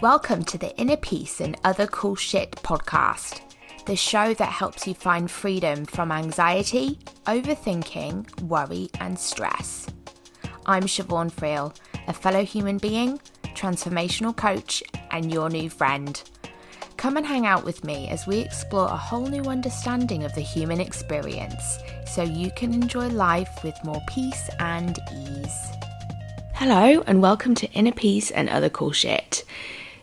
Welcome to the Inner Peace and Other Cool Shit podcast, the show that helps you find freedom from anxiety, overthinking, worry, and stress. I'm Siobhan Friel, a fellow human being, transformational coach, and your new friend. Come and hang out with me as we explore a whole new understanding of the human experience so you can enjoy life with more peace and ease. Hello, and welcome to Inner Peace and Other Cool Shit.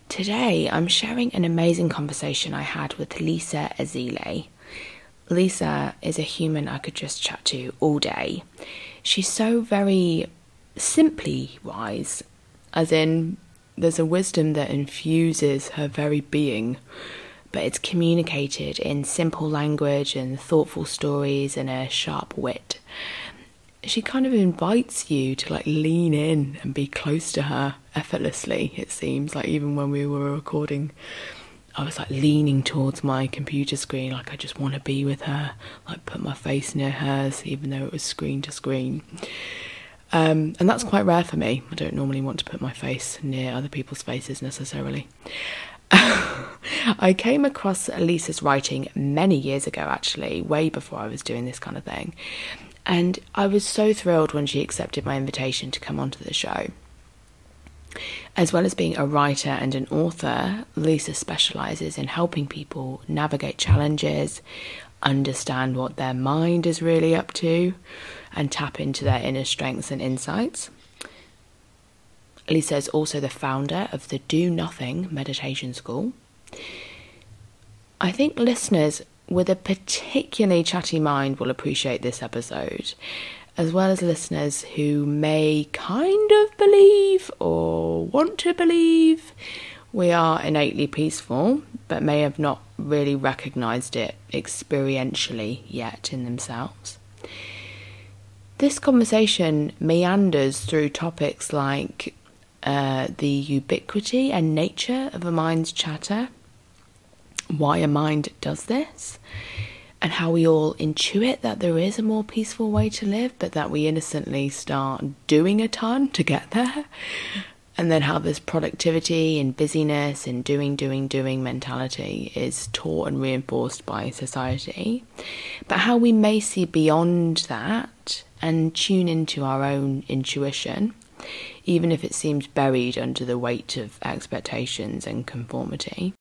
Today, I'm sharing an amazing conversation I had with Lisa Esile. Lisa is a human I could just chat to all day. She's so very simply wise, as in, there's a wisdom that infuses her very being, but it's communicated in simple language and thoughtful stories and a sharp wit she kind of invites you to like lean in and be close to her effortlessly it seems like even when we were recording I was like leaning towards my computer screen like I just want to be with her like put my face near hers even though it was screen to screen um, and that's quite rare for me I don't normally want to put my face near other people's faces necessarily I came across Lisa's writing many years ago, actually, way before I was doing this kind of thing. And I was so thrilled when she accepted my invitation to come onto the show. As well as being a writer and an author, Lisa specializes in helping people navigate challenges, understand what their mind is really up to, and tap into their inner strengths and insights. Lisa is also the founder of the Do Nothing Meditation School. I think listeners with a particularly chatty mind will appreciate this episode, as well as listeners who may kind of believe or want to believe we are innately peaceful, but may have not really recognized it experientially yet in themselves. This conversation meanders through topics like uh, the ubiquity and nature of a mind's chatter why a mind does this and how we all intuit that there is a more peaceful way to live, but that we innocently start doing a ton to get there. And then how this productivity and busyness and doing, doing, doing mentality is taught and reinforced by society. But how we may see beyond that and tune into our own intuition, even if it seems buried under the weight of expectations and conformity.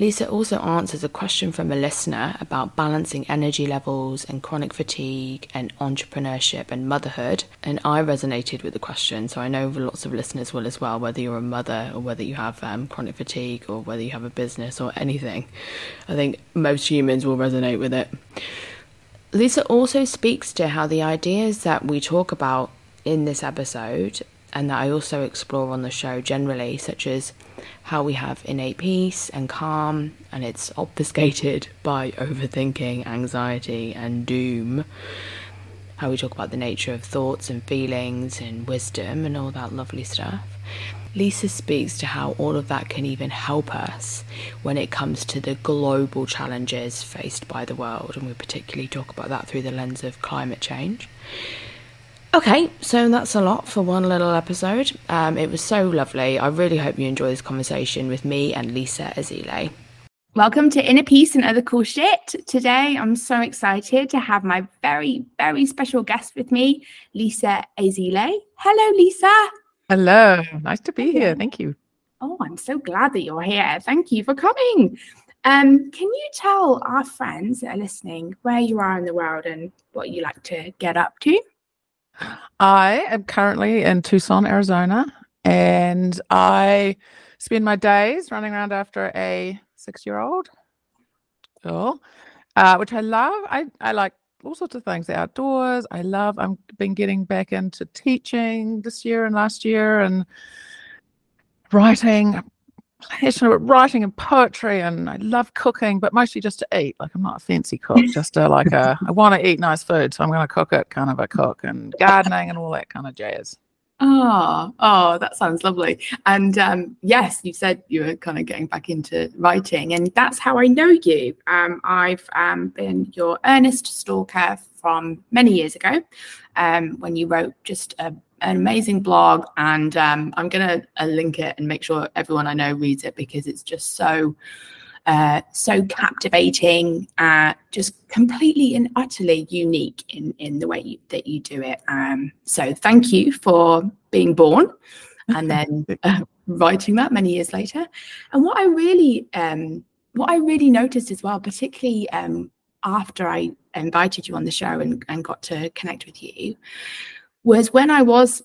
Lisa also answers a question from a listener about balancing energy levels and chronic fatigue and entrepreneurship and motherhood. And I resonated with the question, so I know lots of listeners will as well, whether you're a mother or whether you have um, chronic fatigue or whether you have a business or anything. I think most humans will resonate with it. Lisa also speaks to how the ideas that we talk about in this episode and that I also explore on the show generally, such as how we have innate peace and calm, and it's obfuscated by overthinking, anxiety, and doom. How we talk about the nature of thoughts and feelings and wisdom and all that lovely stuff. Lisa speaks to how all of that can even help us when it comes to the global challenges faced by the world, and we particularly talk about that through the lens of climate change. Okay, so that's a lot for one little episode. Um, it was so lovely. I really hope you enjoy this conversation with me and Lisa Esile. Welcome to Inner Peace and Other Cool Shit. Today, I'm so excited to have my very, very special guest with me, Lisa Esile. Hello, Lisa. Hello. Nice to be here. Thank you. Oh, I'm so glad that you're here. Thank you for coming. Um, can you tell our friends that are listening where you are in the world and what you like to get up to? I am currently in Tucson, Arizona, and I spend my days running around after a six-year-old girl, uh, which I love. I, I like all sorts of things, the outdoors. I love. I've been getting back into teaching this year and last year, and writing passionate about writing and poetry and I love cooking, but mostly just to eat. Like I'm not a fancy cook, just a, like a I want to eat nice food, so I'm going to cook it kind of a cook and gardening and all that kind of jazz. Oh, oh, that sounds lovely. And um, yes, you said you were kind of getting back into writing, and that's how I know you. Um, I've um, been your earnest stalker from many years ago um, when you wrote just a an amazing blog, and um, I'm going to uh, link it and make sure everyone I know reads it because it's just so. Uh, so captivating, uh, just completely and utterly unique in in the way you, that you do it. Um, so thank you for being born, and then uh, writing that many years later. And what I really um, what I really noticed as well, particularly um, after I invited you on the show and, and got to connect with you, was when I was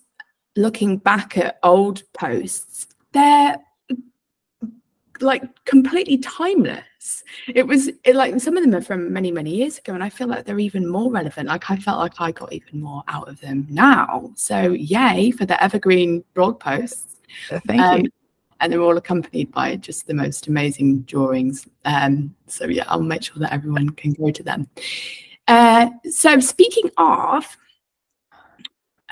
looking back at old posts, they're like completely timeless. It was it, like some of them are from many, many years ago, and I feel like they're even more relevant. Like I felt like I got even more out of them now. So, yay for the evergreen blog posts. Thank um, you and they're all accompanied by just the most amazing drawings. Um, so yeah, I'll make sure that everyone can go to them. Uh, so speaking of,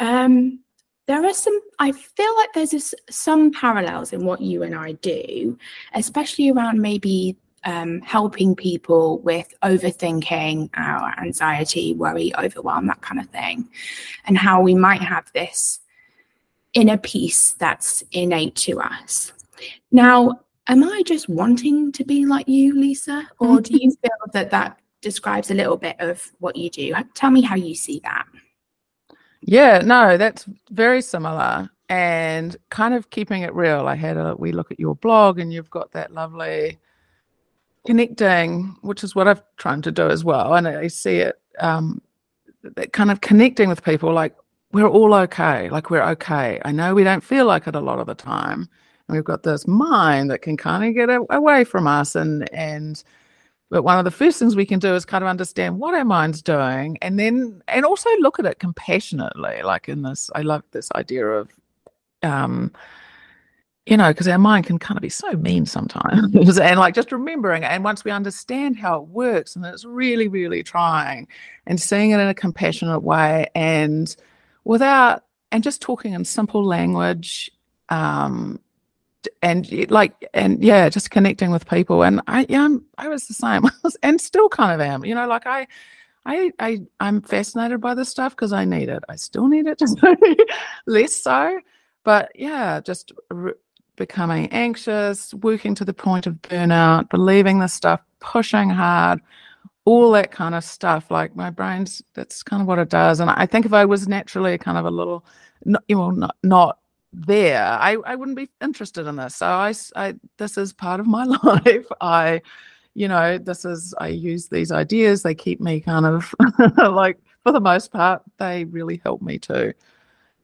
um, there are some. I feel like there's a, some parallels in what you and I do, especially around maybe um, helping people with overthinking, our anxiety, worry, overwhelm, that kind of thing, and how we might have this inner peace that's innate to us. Now, am I just wanting to be like you, Lisa? Or do you feel that that describes a little bit of what you do? Tell me how you see that. Yeah, no, that's very similar and kind of keeping it real. I had a we look at your blog and you've got that lovely connecting, which is what I've tried to do as well. And I see it um, that kind of connecting with people like we're all okay, like we're okay. I know we don't feel like it a lot of the time, And we've got this mind that can kind of get away from us and and but one of the first things we can do is kind of understand what our mind's doing and then and also look at it compassionately like in this i love this idea of um you know because our mind can kind of be so mean sometimes and like just remembering and once we understand how it works and it's really really trying and seeing it in a compassionate way and without and just talking in simple language um and like and yeah just connecting with people. And i yeah I'm, i was the same. And still kind of am you know like i i i i'm fascinated by this stuff because i need it. I still need it less so. But yeah just re- becoming anxious working to the point of burnout believing this stuff pushing hard all that kind of stuff. Like my brain's that's kind of what it does. And i think if i was naturally kind of a little not, you know not not there I, I wouldn't be interested in this. So I, I this is part of my life. I you know this is i use these ideas they keep me kind of like for the most part they really help me too.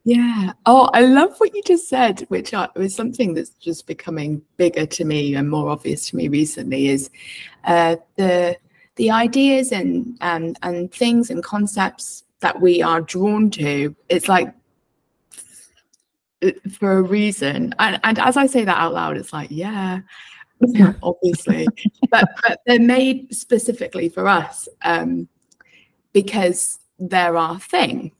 Yeah. Oh i love what you just said which was something that's just becoming bigger to me and more obvious to me recently is uh, the the ideas and and and things and concepts that we are drawn to it's like for a reason. And, and as I say that out loud, it's like, yeah, obviously. but, but they're made specifically for us um, because they're our thing.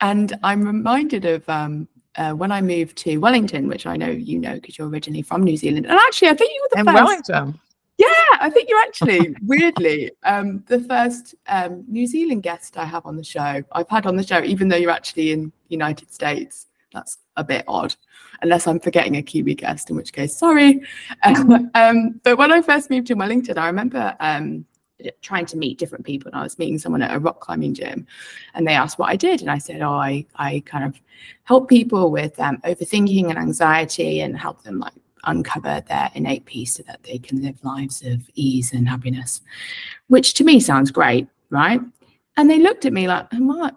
And I'm reminded of um, uh, when I moved to Wellington, which I know you know because you're originally from New Zealand. And actually, I think you were the and first. Wellington. Yeah, I think you're actually weirdly um, the first um, New Zealand guest I have on the show. I've had on the show, even though you're actually in United States. That's a bit odd, unless I'm forgetting a Kiwi guest, in which case, sorry. Um, but when I first moved to Wellington, I remember um, trying to meet different people. And I was meeting someone at a rock climbing gym, and they asked what I did, and I said, "Oh, I I kind of help people with um, overthinking and anxiety, and help them like uncover their innate peace so that they can live lives of ease and happiness." Which to me sounds great, right? And they looked at me like, "What?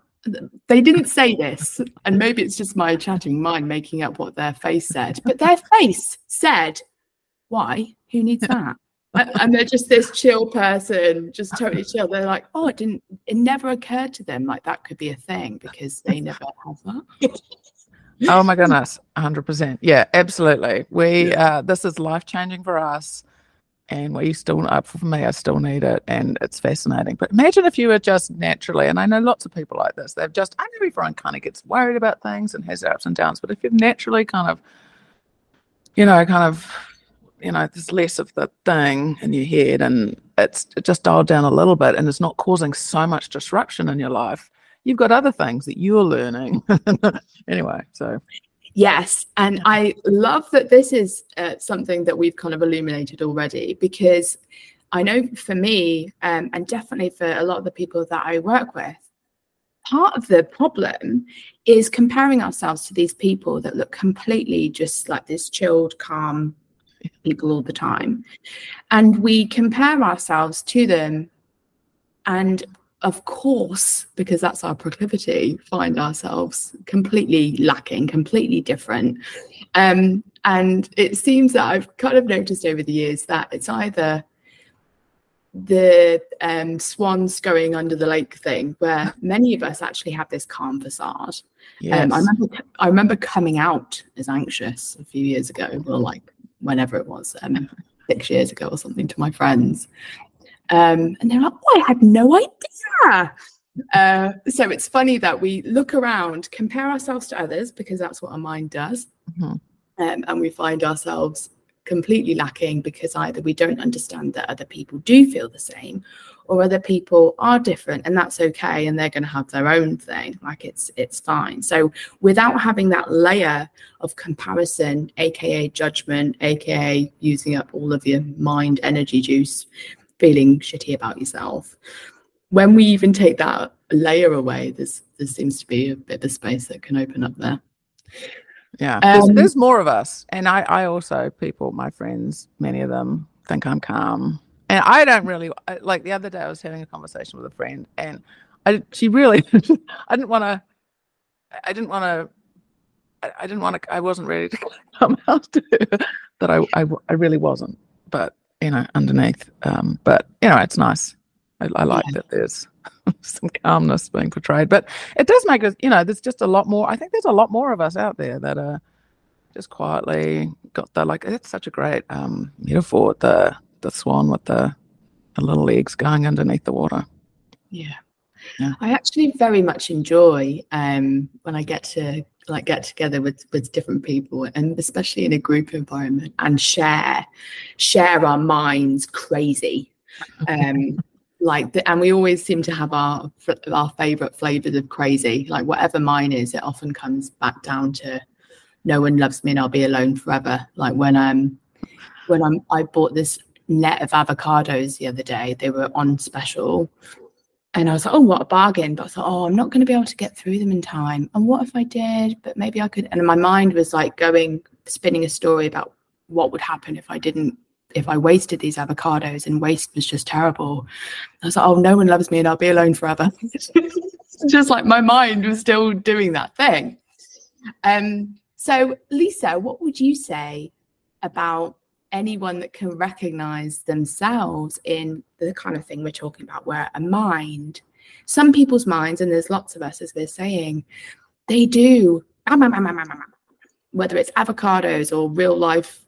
They didn't say this, and maybe it's just my chatting mind making up what their face said, but their face said, Why? Who needs that? and they're just this chill person, just totally chill. They're like, Oh, it didn't, it never occurred to them like that could be a thing because they never have that. oh my goodness, 100%. Yeah, absolutely. We, yeah. uh, this is life changing for us and we still for me i still need it and it's fascinating but imagine if you were just naturally and i know lots of people like this they've just i know everyone kind of gets worried about things and has their ups and downs but if you're naturally kind of you know kind of you know there's less of the thing in your head and it's just dialed down a little bit and it's not causing so much disruption in your life you've got other things that you're learning. anyway, so Yes, and I love that this is uh, something that we've kind of illuminated already because I know for me, um, and definitely for a lot of the people that I work with, part of the problem is comparing ourselves to these people that look completely just like this chilled, calm people all the time. And we compare ourselves to them and of course, because that's our proclivity, find ourselves completely lacking, completely different. Um, and it seems that I've kind of noticed over the years that it's either the um, swans going under the lake thing, where many of us actually have this calm facade. Yes. Um, I remember, I remember coming out as anxious a few years ago, or like whenever it was, um, six years ago or something, to my friends, um, and they're like, oh, I had no idea. Uh, so it's funny that we look around, compare ourselves to others because that's what our mind does. Mm-hmm. Um, and we find ourselves completely lacking because either we don't understand that other people do feel the same or other people are different and that's okay and they're going to have their own thing like it's it's fine so without having that layer of comparison aka judgment aka using up all of your mind energy juice feeling shitty about yourself. When we even take that layer away, there's there seems to be a bit of space that can open up there. Yeah, there's, um, there's more of us, and I, I also people, my friends, many of them think I'm calm, and I don't really like. The other day, I was having a conversation with a friend, and I, she really, I didn't want to, I didn't want to I didn't want to. I wasn't ready to come out to that. I, I I really wasn't. But you know, underneath. Um, but you know, it's nice. I, I like yeah. that there's some calmness being portrayed, but it does make us, you know, there's just a lot more. I think there's a lot more of us out there that are just quietly got the like. It's such a great um, metaphor. The the swan with the the little legs going underneath the water. Yeah. Yeah. I actually very much enjoy um, when I get to like get together with with different people and especially in a group environment and share share our minds crazy. Um like the, and we always seem to have our our favorite flavors of crazy. Like whatever mine is it often comes back down to no one loves me and i'll be alone forever. Like when um when i'm i bought this net of avocados the other day they were on special and I was like, oh, what a bargain. But I thought, oh, I'm not going to be able to get through them in time. And what if I did? But maybe I could. And my mind was like going, spinning a story about what would happen if I didn't, if I wasted these avocados and waste was just terrible. I was like, oh, no one loves me and I'll be alone forever. just like my mind was still doing that thing. Um, so, Lisa, what would you say about anyone that can recognize themselves in the kind of thing we're talking about, where a mind, some people's minds, and there's lots of us, as we're saying, they do, whether it's avocados or real life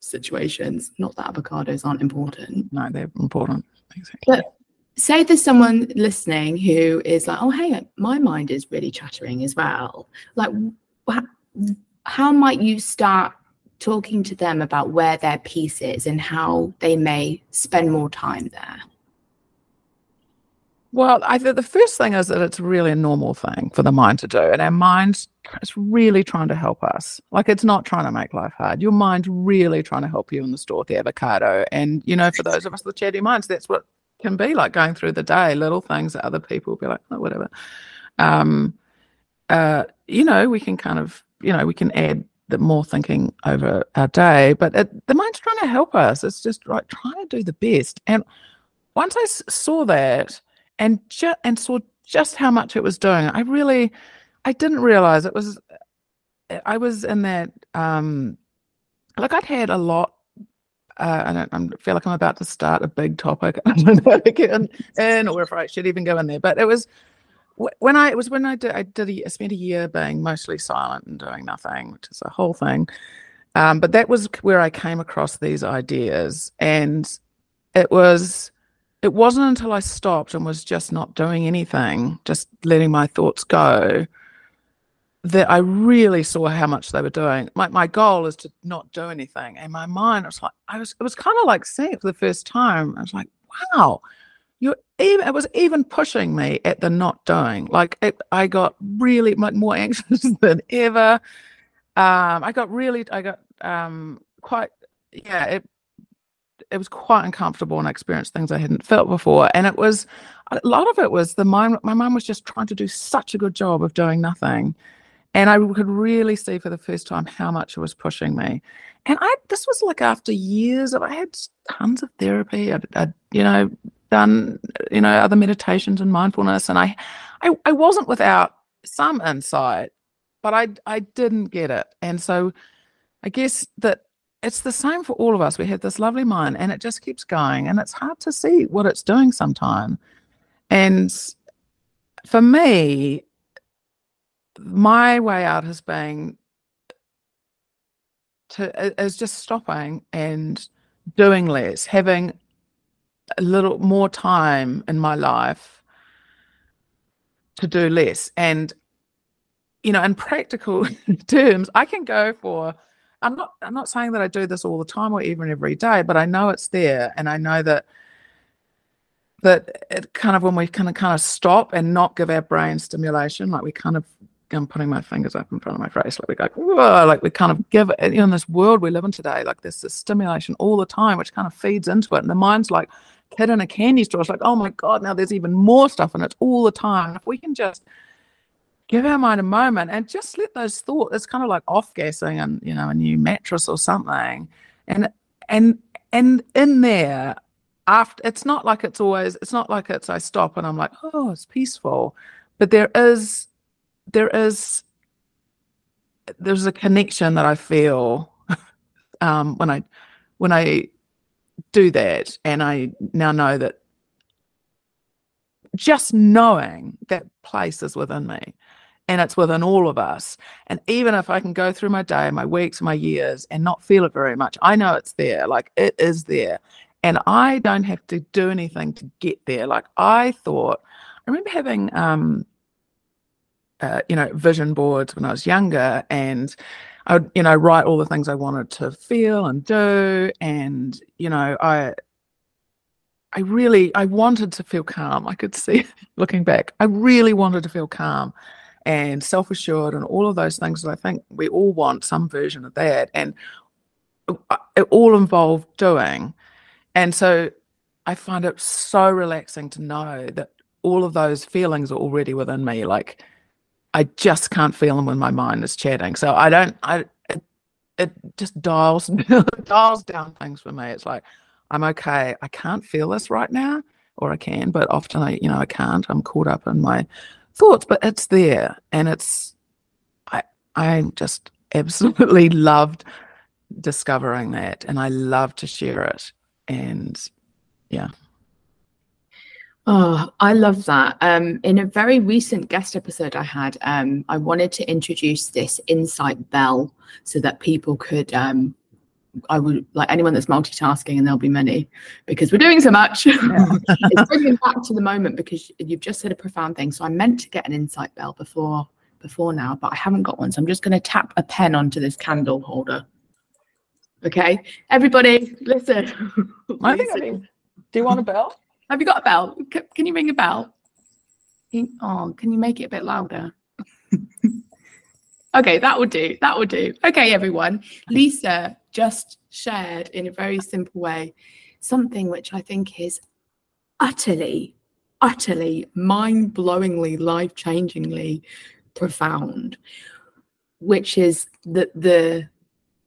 situations. Not that avocados aren't important. No, they're important. Exactly. But say there's someone listening who is like, oh, hey, my mind is really chattering as well. Like, how might you start talking to them about where their peace is and how they may spend more time there? Well, I think the first thing is that it's really a normal thing for the mind to do, and our mind is really trying to help us. Like it's not trying to make life hard. Your mind's really trying to help you in the store with the avocado. And you know, for those of us with chatty minds, that's what can be like going through the day. Little things that other people will be like, oh, whatever. Um, uh, you know, we can kind of, you know, we can add the more thinking over our day, but it, the mind's trying to help us. It's just like trying to do the best. And once I saw that and ju- and saw just how much it was doing, I really, I didn't realize it was. I was in that. Um, like I'd had a lot. Uh, I don't. I feel like I'm about to start a big topic. I don't know again, in or if I should even go in there. But it was when I it was when I did I did a, I spent a year being mostly silent and doing nothing, which is a whole thing. Um, but that was where I came across these ideas, and it was it wasn't until I stopped and was just not doing anything, just letting my thoughts go, that I really saw how much they were doing. My my goal is to not do anything, and my mind was like I was it was kind of like seeing it for the first time. I was like, wow, you even it was even pushing me at the not doing. Like it, I got really like more anxious than ever. Um, I got really, I got um quite, yeah, it it was quite uncomfortable and I experienced things I hadn't felt before. And it was a lot of it was the mind. My mum was just trying to do such a good job of doing nothing, and I could really see for the first time how much it was pushing me. And I this was like after years of I had tons of therapy. I'd, I'd you know done you know other meditations and mindfulness, and I, I I wasn't without some insight, but I I didn't get it, and so I guess that it's the same for all of us. We have this lovely mind and it just keeps going and it's hard to see what it's doing sometimes. And for me, my way out has been to is just stopping and doing less, having a little more time in my life to do less. And you know, in practical terms, I can go for I'm not I'm not saying that I do this all the time or even every day, but I know it's there and I know that that it kind of when we kind of kind of stop and not give our brain stimulation, like we kind of I'm putting my fingers up in front of my face, like we go, Whoa, like we kind of give it you know, in this world we live in today, like there's this stimulation all the time, which kind of feeds into it. And the mind's like kid in a candy store. It's like, oh my God, now there's even more stuff and it's all the time. If we can just give our mind a moment and just let those thoughts it's kind of like off gassing and you know a new mattress or something and and and in there after it's not like it's always it's not like it's i stop and i'm like oh it's peaceful but there is there is there's a connection that i feel um when i when i do that and i now know that just knowing that place is within me and it's within all of us. And even if I can go through my day, my weeks, my years, and not feel it very much, I know it's there. Like it is there. And I don't have to do anything to get there. Like I thought, I remember having, um, uh, you know, vision boards when I was younger, and I you know, write all the things I wanted to feel and do. And, you know, I, I really, I wanted to feel calm. I could see looking back, I really wanted to feel calm and self assured and all of those things that I think we all want some version of that. And uh, it all involved doing. And so I find it so relaxing to know that all of those feelings are already within me. Like I just can't feel them when my mind is chatting. So I don't, I, it, it just dials, dials down things for me. It's like, I'm okay. I can't feel this right now, or I can, but often I, you know, I can't. I'm caught up in my thoughts, but it's there, and it's I I just absolutely loved discovering that, and I love to share it, and yeah. Oh, I love that. Um, in a very recent guest episode I had, um, I wanted to introduce this insight bell so that people could um, I would like anyone that's multitasking, and there'll be many because we're doing so much. It's bringing back to the moment because you've just said a profound thing. So I meant to get an insight bell before before now, but I haven't got one. So I'm just going to tap a pen onto this candle holder. Okay, everybody, listen. I think I mean, do you want a bell? Have you got a bell? Can you ring a bell? Oh, can you make it a bit louder? okay, that would do. That would do. Okay, everyone. Lisa just shared in a very simple way something which I think is utterly, utterly mind blowingly, life changingly profound, which is that the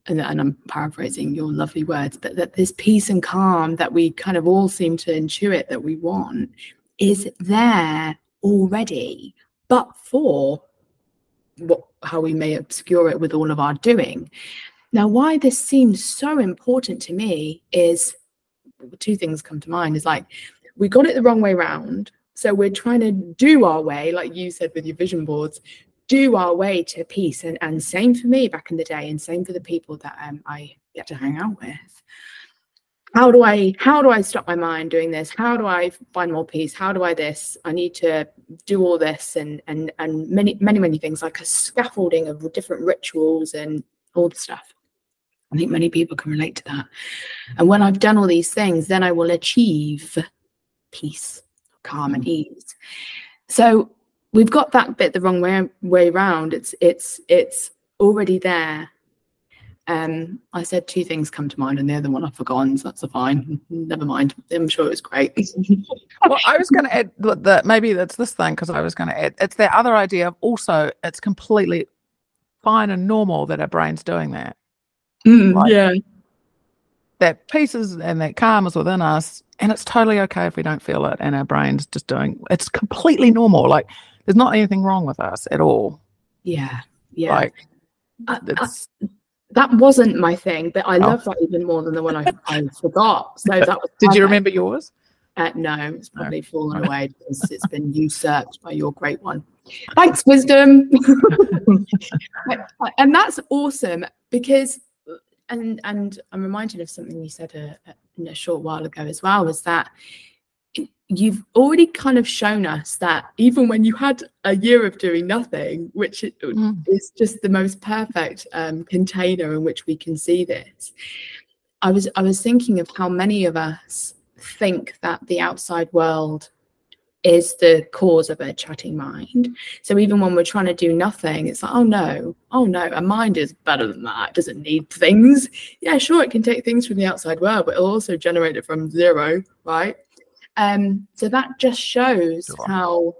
and, and, I'm paraphrasing your lovely words, but that this peace and calm that we kind of all seem to intuit that we want is there already, but for what how we may obscure it with all of our doing. Now, why this seems so important to me is two things come to mind is like we got it the wrong way round. So we're trying to do our way, like you said with your vision boards, do our way to peace. And, and same for me back in the day, and same for the people that um, I get to hang out with. How do I how do I stop my mind doing this? How do I find more peace? How do I this? I need to do all this and and and many many many things like a scaffolding of different rituals and all the stuff. I think many people can relate to that. And when I've done all these things, then I will achieve peace, calm, and ease. So we've got that bit the wrong way way around. It's it's it's already there. Um, I said two things come to mind, and the other one I've forgotten, so that's a fine. Never mind. I'm sure it was great. well, I was going to add that maybe that's this thing because I was going to add it's the other idea of also it's completely fine and normal that our brain's doing that. Mm, like, yeah. That pieces and that calm is within us, and it's totally okay if we don't feel it, and our brain's just doing it's completely normal. Like there's not anything wrong with us at all. Yeah, yeah. Like uh, uh, that wasn't my thing, but I oh. love that even more than the one I, I forgot. So that was. Did you remember yours? Uh, no, it's probably no. fallen away because it's been usurped by your great one. Thanks, wisdom. and that's awesome because, and and I'm reminded of something you said a, a, a short while ago as well. Was that you've already kind of shown us that even when you had a year of doing nothing, which mm. is just the most perfect um, container in which we can see this, I was I was thinking of how many of us think that the outside world is the cause of a chatting mind. So even when we're trying to do nothing, it's like, oh no, oh no, a mind is better than that. It doesn't need things. Yeah, sure, it can take things from the outside world, but it'll also generate it from zero, right? Um, so that just shows how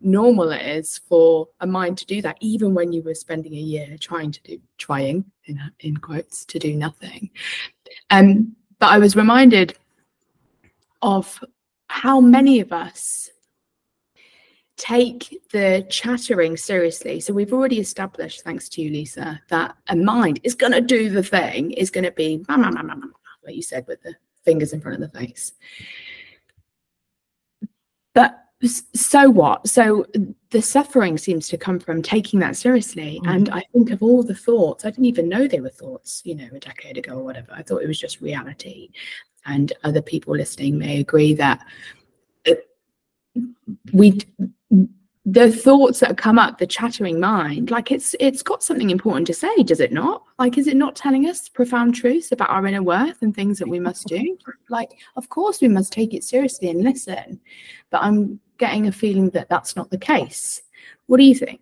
normal it is for a mind to do that, even when you were spending a year trying to do trying in, in quotes to do nothing. Um, but I was reminded of how many of us take the chattering seriously. So we've already established, thanks to you, Lisa, that a mind is going to do the thing, is going to be, like you said, with the fingers in front of the face. But so what? So the suffering seems to come from taking that seriously. Mm. And I think of all the thoughts, I didn't even know they were thoughts, you know, a decade ago or whatever. I thought it was just reality. And other people listening may agree that we the thoughts that come up the chattering mind like it's it's got something important to say does it not? Like is it not telling us profound truths about our inner worth and things that we must do? Like of course we must take it seriously and listen but i'm getting a feeling that that's not the case. What do you think?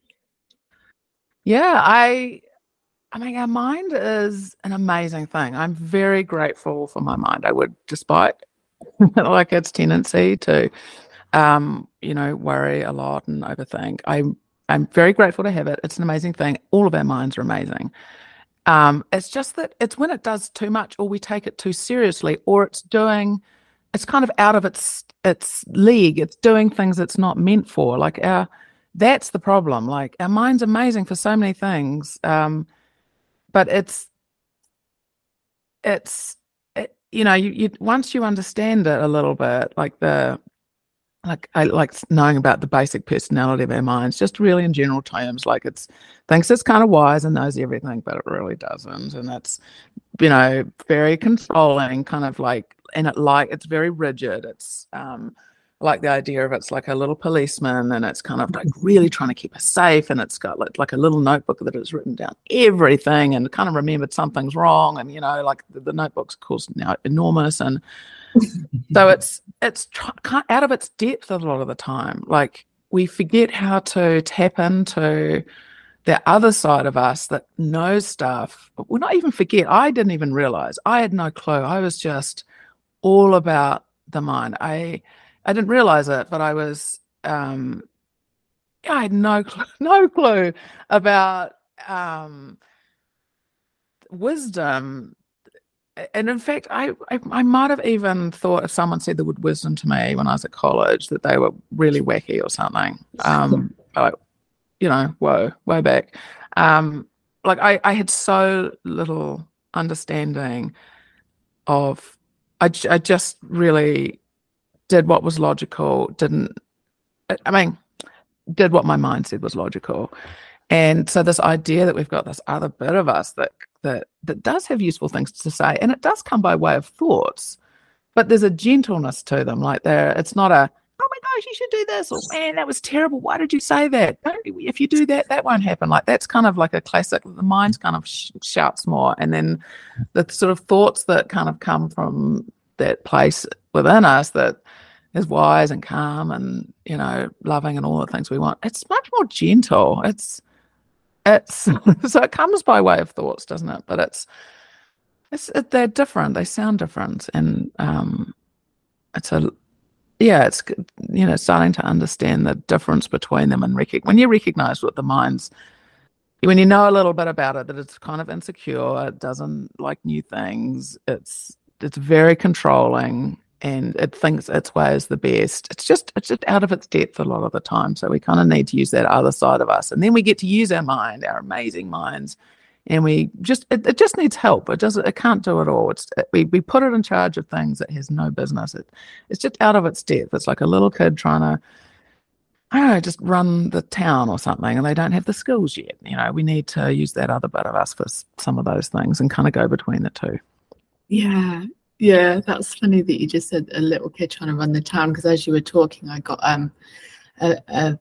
Yeah i i mean our mind is an amazing thing. I'm very grateful for my mind. I would despite like its tendency to um, you know, worry a lot and overthink. I'm I'm very grateful to have it. It's an amazing thing. All of our minds are amazing. Um, it's just that it's when it does too much, or we take it too seriously, or it's doing, it's kind of out of its its league. It's doing things it's not meant for. Like our, that's the problem. Like our mind's amazing for so many things, um, but it's it's it, you know you, you once you understand it a little bit, like the like I like knowing about the basic personality of our minds, just really in general terms. Like it's thinks it's kind of wise and knows everything, but it really doesn't. And that's, you know, very controlling, kind of like and it like it's very rigid. It's um like the idea of it's like a little policeman and it's kind of like really trying to keep us safe and it's got like, like a little notebook that has written down everything and kind of remembered something's wrong and you know like the, the notebook's of course now enormous and so it's it's out of its depth a lot of the time. Like we forget how to tap into the other side of us that knows stuff. Well, not even forget. I didn't even realize. I had no clue. I was just all about the mind. I I didn't realize it, but I was. Um, I had no clue, no clue about um, wisdom and in fact, I, I, I might have even thought if someone said the word wisdom to me when I was at college that they were really wacky or something. Um, like, you know, whoa, way back. Um, like I, I had so little understanding of. I, I just really did what was logical. Didn't. I mean, did what my mind said was logical, and so this idea that we've got this other bit of us that that that does have useful things to say, and it does come by way of thoughts, but there's a gentleness to them. Like there, it's not a oh my gosh, you should do this, or man, that was terrible. Why did you say that? if you do that, that won't happen. Like that's kind of like a classic. The mind kind of sh- shouts more, and then the sort of thoughts that kind of come from that place within us that is wise and calm and you know loving and all the things we want. It's much more gentle. It's it's so it comes by way of thoughts, doesn't it? But it's it's it, they're different. They sound different, and um, it's a yeah, it's you know starting to understand the difference between them and when you recognize what the mind's when you know a little bit about it that it's kind of insecure, it doesn't like new things, it's it's very controlling and it thinks its way is the best. It's just it's just out of its depth a lot of the time. So we kind of need to use that other side of us, and then we get to use our mind, our amazing minds, and we just it, it just needs help. It doesn't it can't do it all. It's it, we we put it in charge of things that has no business. It it's just out of its depth. It's like a little kid trying to. I don't know, just run the town or something, and they don't have the skills yet. You know, we need to use that other bit of us for some of those things and kind of go between the two. Yeah, yeah, that's funny that you just said a little kid trying to run the town because as you were talking, I got um a, a,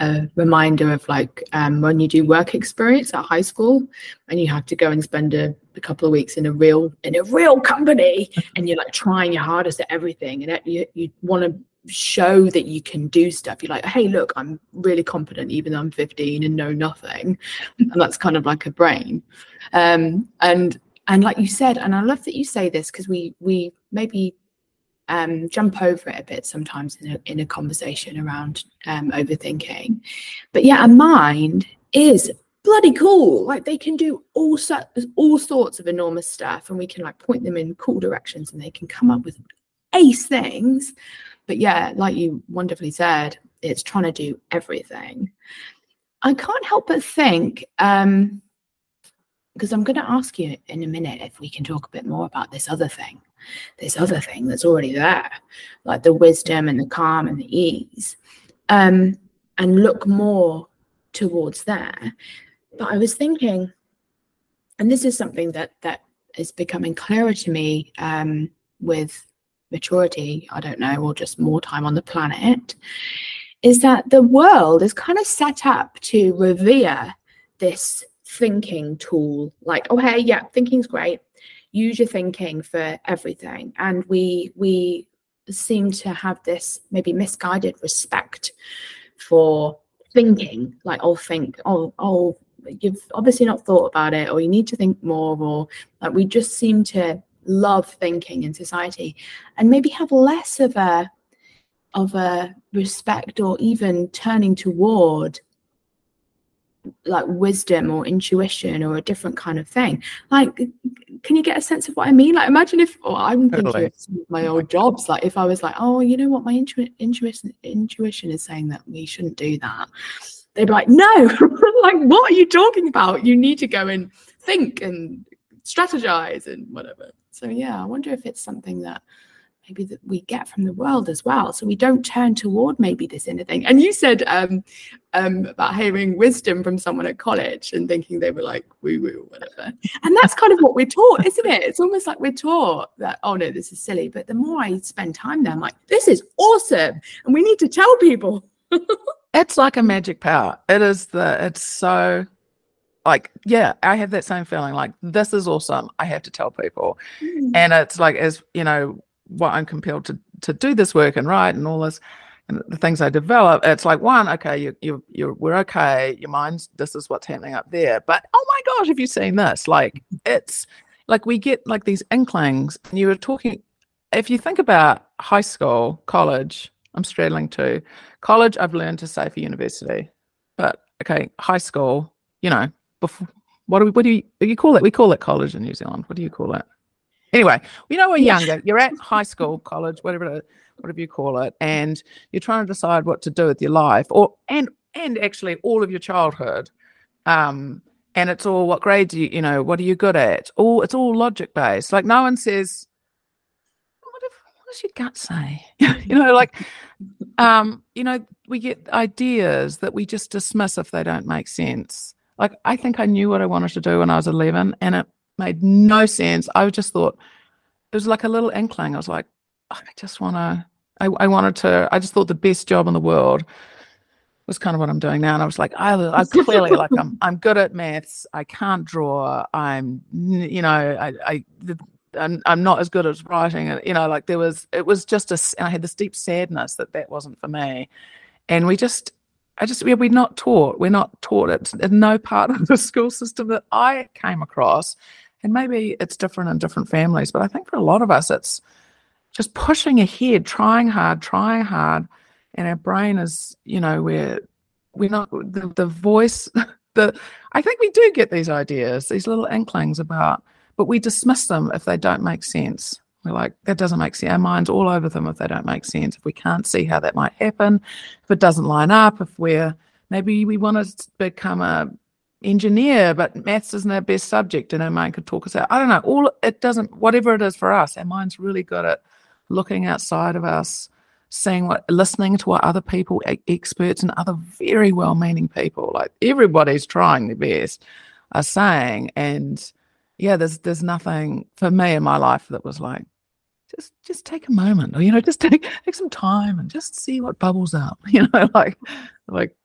a reminder of like um, when you do work experience at high school and you have to go and spend a, a couple of weeks in a real in a real company and you're like trying your hardest at everything and you you want to show that you can do stuff. You're like, hey, look, I'm really competent even though I'm 15 and know nothing, and that's kind of like a brain. Um, and and like you said and i love that you say this because we we maybe um, jump over it a bit sometimes in a, in a conversation around um, overthinking. But yeah a mind is bloody cool. Like they can do all sorts all sorts of enormous stuff and we can like point them in cool directions and they can come up with ace things. But yeah like you wonderfully said it's trying to do everything. I can't help but think um because I'm going to ask you in a minute if we can talk a bit more about this other thing, this other thing that's already there, like the wisdom and the calm and the ease, um, and look more towards there. But I was thinking, and this is something that that is becoming clearer to me um, with maturity. I don't know, or just more time on the planet. Is that the world is kind of set up to revere this thinking tool like oh hey yeah thinking's great. Use your thinking for everything. And we we seem to have this maybe misguided respect for thinking like oh think oh oh you've obviously not thought about it or you need to think more or like we just seem to love thinking in society and maybe have less of a of a respect or even turning toward like wisdom or intuition or a different kind of thing. Like can you get a sense of what i mean? Like imagine if oh, i'm thinking totally. of my old jobs like if i was like oh you know what? My intu- intuition intuition is saying that we shouldn't do that. They'd be like no like what are you talking about? You need to go and think and strategize and whatever. So yeah i wonder if it's something that maybe that we get from the world as well. So we don't turn toward maybe this inner thing. And you said um, um, about hearing wisdom from someone at college and thinking they were like woo woo or whatever. And that's kind of what we're taught, isn't it? It's almost like we're taught that, oh no, this is silly. But the more I spend time there, I'm like, this is awesome. And we need to tell people. it's like a magic power. It is the, it's so like yeah i have that same feeling like this is awesome i have to tell people mm. and it's like as you know what I'm compelled to to do this work and write and all this and the things I develop, it's like one, okay, you you you we're okay, your mind's this is what's happening up there. But oh my gosh, have you seen this? Like it's like we get like these inklings. And you were talking if you think about high school, college, I'm straddling to college, I've learned to say for university. But okay, high school, you know, before what do we what do you, you call it? We call it college in New Zealand. What do you call it? Anyway, you know, we're younger. You're at high school, college, whatever, whatever you call it, and you're trying to decide what to do with your life, or and and actually all of your childhood. Um, and it's all what grades you, you know, what are you good at? All it's all logic based. Like no one says, what, if, what does your gut say? you know, like, um, you know, we get ideas that we just dismiss if they don't make sense. Like I think I knew what I wanted to do when I was 11, and it made no sense. I just thought it was like a little inkling. I was like, oh, I just want to, I, I wanted to, I just thought the best job in the world was kind of what I'm doing now. And I was like, I, I clearly like I'm, I'm good at maths. I can't draw. I'm, you know, I, I, I'm, I'm not as good as writing and you know like there was it was just a i had this deep sadness that that wasn't for me and we just i just we, we're not taught we're not taught it no part of the school system that i came across and maybe it's different in different families but i think for a lot of us it's just pushing ahead trying hard trying hard and our brain is you know we're we're not the, the voice the i think we do get these ideas these little inklings about but we dismiss them if they don't make sense. We're like, that doesn't make sense. Our mind's all over them if they don't make sense. If we can't see how that might happen, if it doesn't line up, if we're maybe we want to become a engineer, but maths isn't our best subject and our mind could talk us out. I don't know. All it doesn't, whatever it is for us, our mind's really good at looking outside of us, seeing what, listening to what other people, experts, and other very well meaning people, like everybody's trying their best, are saying. And yeah, there's there's nothing for me in my life that was like, just just take a moment, or you know, just take take some time and just see what bubbles up. You know, like like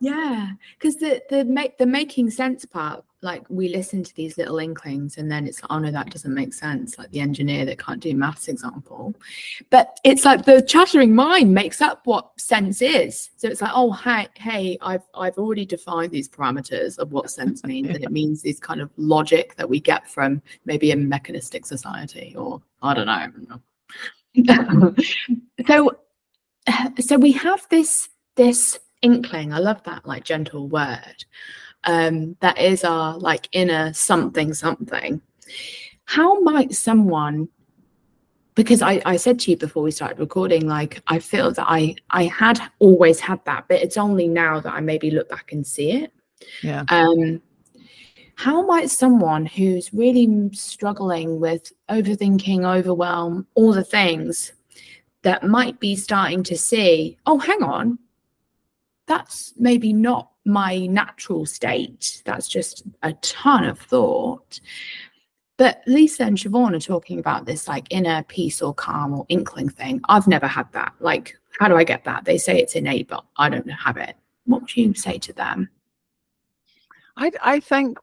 yeah, because the the make the making sense part like we listen to these little inklings and then it's like, oh no, that doesn't make sense. Like the engineer that can't do maths example. But it's like the chattering mind makes up what sense is. So it's like, oh hey, hey, I've I've already defined these parameters of what sense means. yeah. And it means this kind of logic that we get from maybe a mechanistic society or I don't know. so so we have this this inkling. I love that like gentle word. Um, that is our like inner something something. How might someone because I, I said to you before we started recording like i feel that i i had always had that but it's only now that i maybe look back and see it. Yeah. Um how might someone who's really struggling with overthinking overwhelm all the things that might be starting to see oh hang on that's maybe not my natural state. That's just a ton of thought. But Lisa and Siobhan are talking about this like inner peace or calm or inkling thing. I've never had that. Like, how do I get that? They say it's innate, but I don't have it. What would you say to them? I I think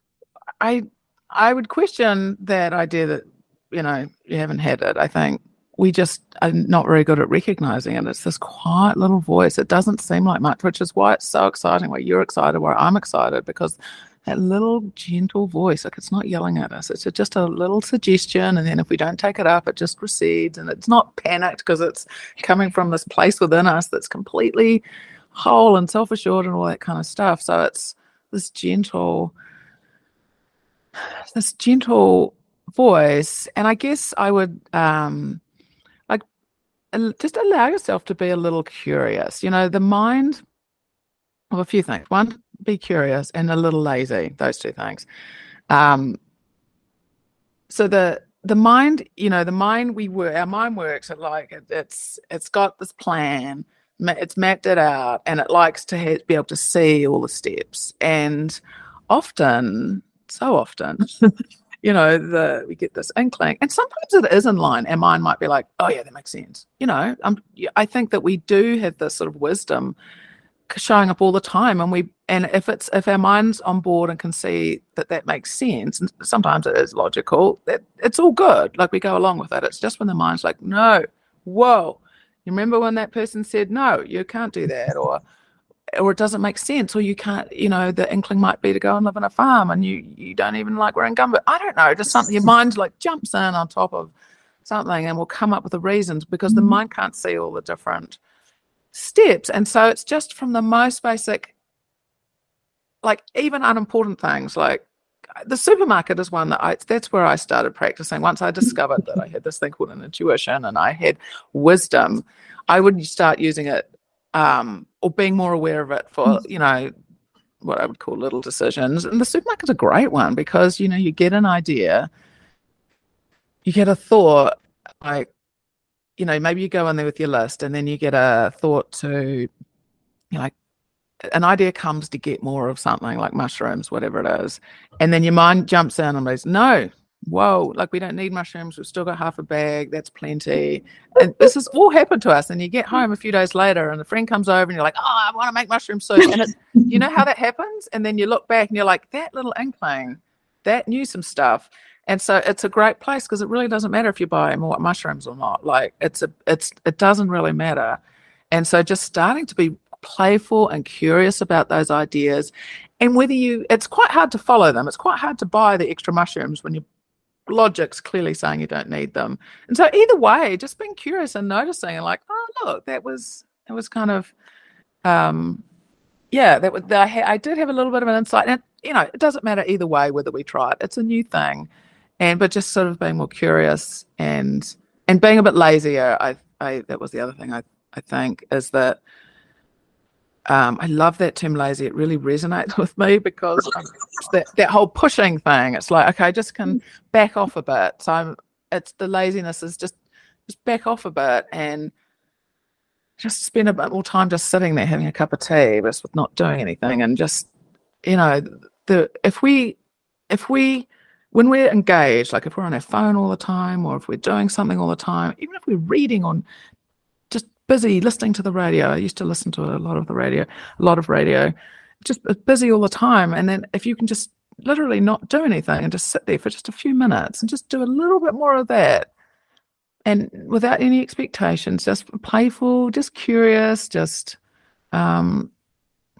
I I would question that idea that you know you haven't had it. I think we just are not very good at recognizing it. It's this quiet little voice. It doesn't seem like much, which is why it's so exciting. Why you're excited, why I'm excited, because that little gentle voice, like it's not yelling at us. It's just a little suggestion. And then if we don't take it up, it just recedes. And it's not panicked because it's coming from this place within us that's completely whole and self assured and all that kind of stuff. So it's this gentle, this gentle voice. And I guess I would, um, just allow yourself to be a little curious. You know, the mind of a few things. One, be curious and a little lazy. Those two things. Um, so the the mind, you know, the mind we work, our mind works like it, it's it's got this plan, it's mapped it out, and it likes to be able to see all the steps. And often, so often, you know, the we get this inkling, and sometimes it is in line. Our mind might be like, "Oh yeah, that makes sense." You know, um, I think that we do have this sort of wisdom showing up all the time, and we and if it's if our mind's on board and can see that that makes sense, and sometimes it is logical, that it's all good. Like we go along with it. It's just when the mind's like, "No, whoa." You remember when that person said, "No, you can't do that," or or it doesn't make sense, or you can't, you know, the inkling might be to go and live on a farm and you you don't even like wearing gumboot. I don't know, just something your mind like jumps in on top of something and will come up with the reasons because the mm-hmm. mind can't see all the different steps. And so it's just from the most basic, like even unimportant things like the supermarket is one that I that's where I started practicing. Once I discovered that I had this thing called an intuition and I had wisdom, I would start using it um, or being more aware of it for mm. you know what I would call little decisions. And the supermarket's a great one because you know you get an idea, you get a thought, like you know maybe you go in there with your list, and then you get a thought to, you know, like an idea comes to get more of something like mushrooms, whatever it is, and then your mind jumps in and goes, no, whoa, like we don't need mushrooms. We've still got half a bag. That's plenty. And this has all happened to us. And you get mm. home a few days later and a friend comes over and you're like, oh, I want to make mushroom soup. And it, you know how that happens? And then you look back and you're like, that little inkling, that knew some stuff. and so it's a great place because it really doesn't matter if you buy more mushrooms or not like it's a it's it doesn't really matter and so just starting to be playful and curious about those ideas and whether you it's quite hard to follow them it's quite hard to buy the extra mushrooms when your logic's clearly saying you don't need them. And so either way just being curious and noticing and like oh look that was it was kind of um yeah that was I, ha- I did have a little bit of an insight. And you know it doesn't matter either way whether we try it it's a new thing. And but just sort of being more curious and and being a bit lazier i i that was the other thing i i think is that um, I love that term lazy. It really resonates with me because that, that whole pushing thing. It's like, okay, I just can back off a bit. So I'm, it's the laziness is just, just back off a bit and just spend a bit more time just sitting there having a cup of tea, just with not doing anything. And just, you know, the, if we, if we, when we're engaged, like if we're on our phone all the time, or if we're doing something all the time, even if we're reading on, busy listening to the radio. I used to listen to a lot of the radio, a lot of radio, just busy all the time. And then if you can just literally not do anything and just sit there for just a few minutes and just do a little bit more of that, and without any expectations, just playful, just curious, just, um,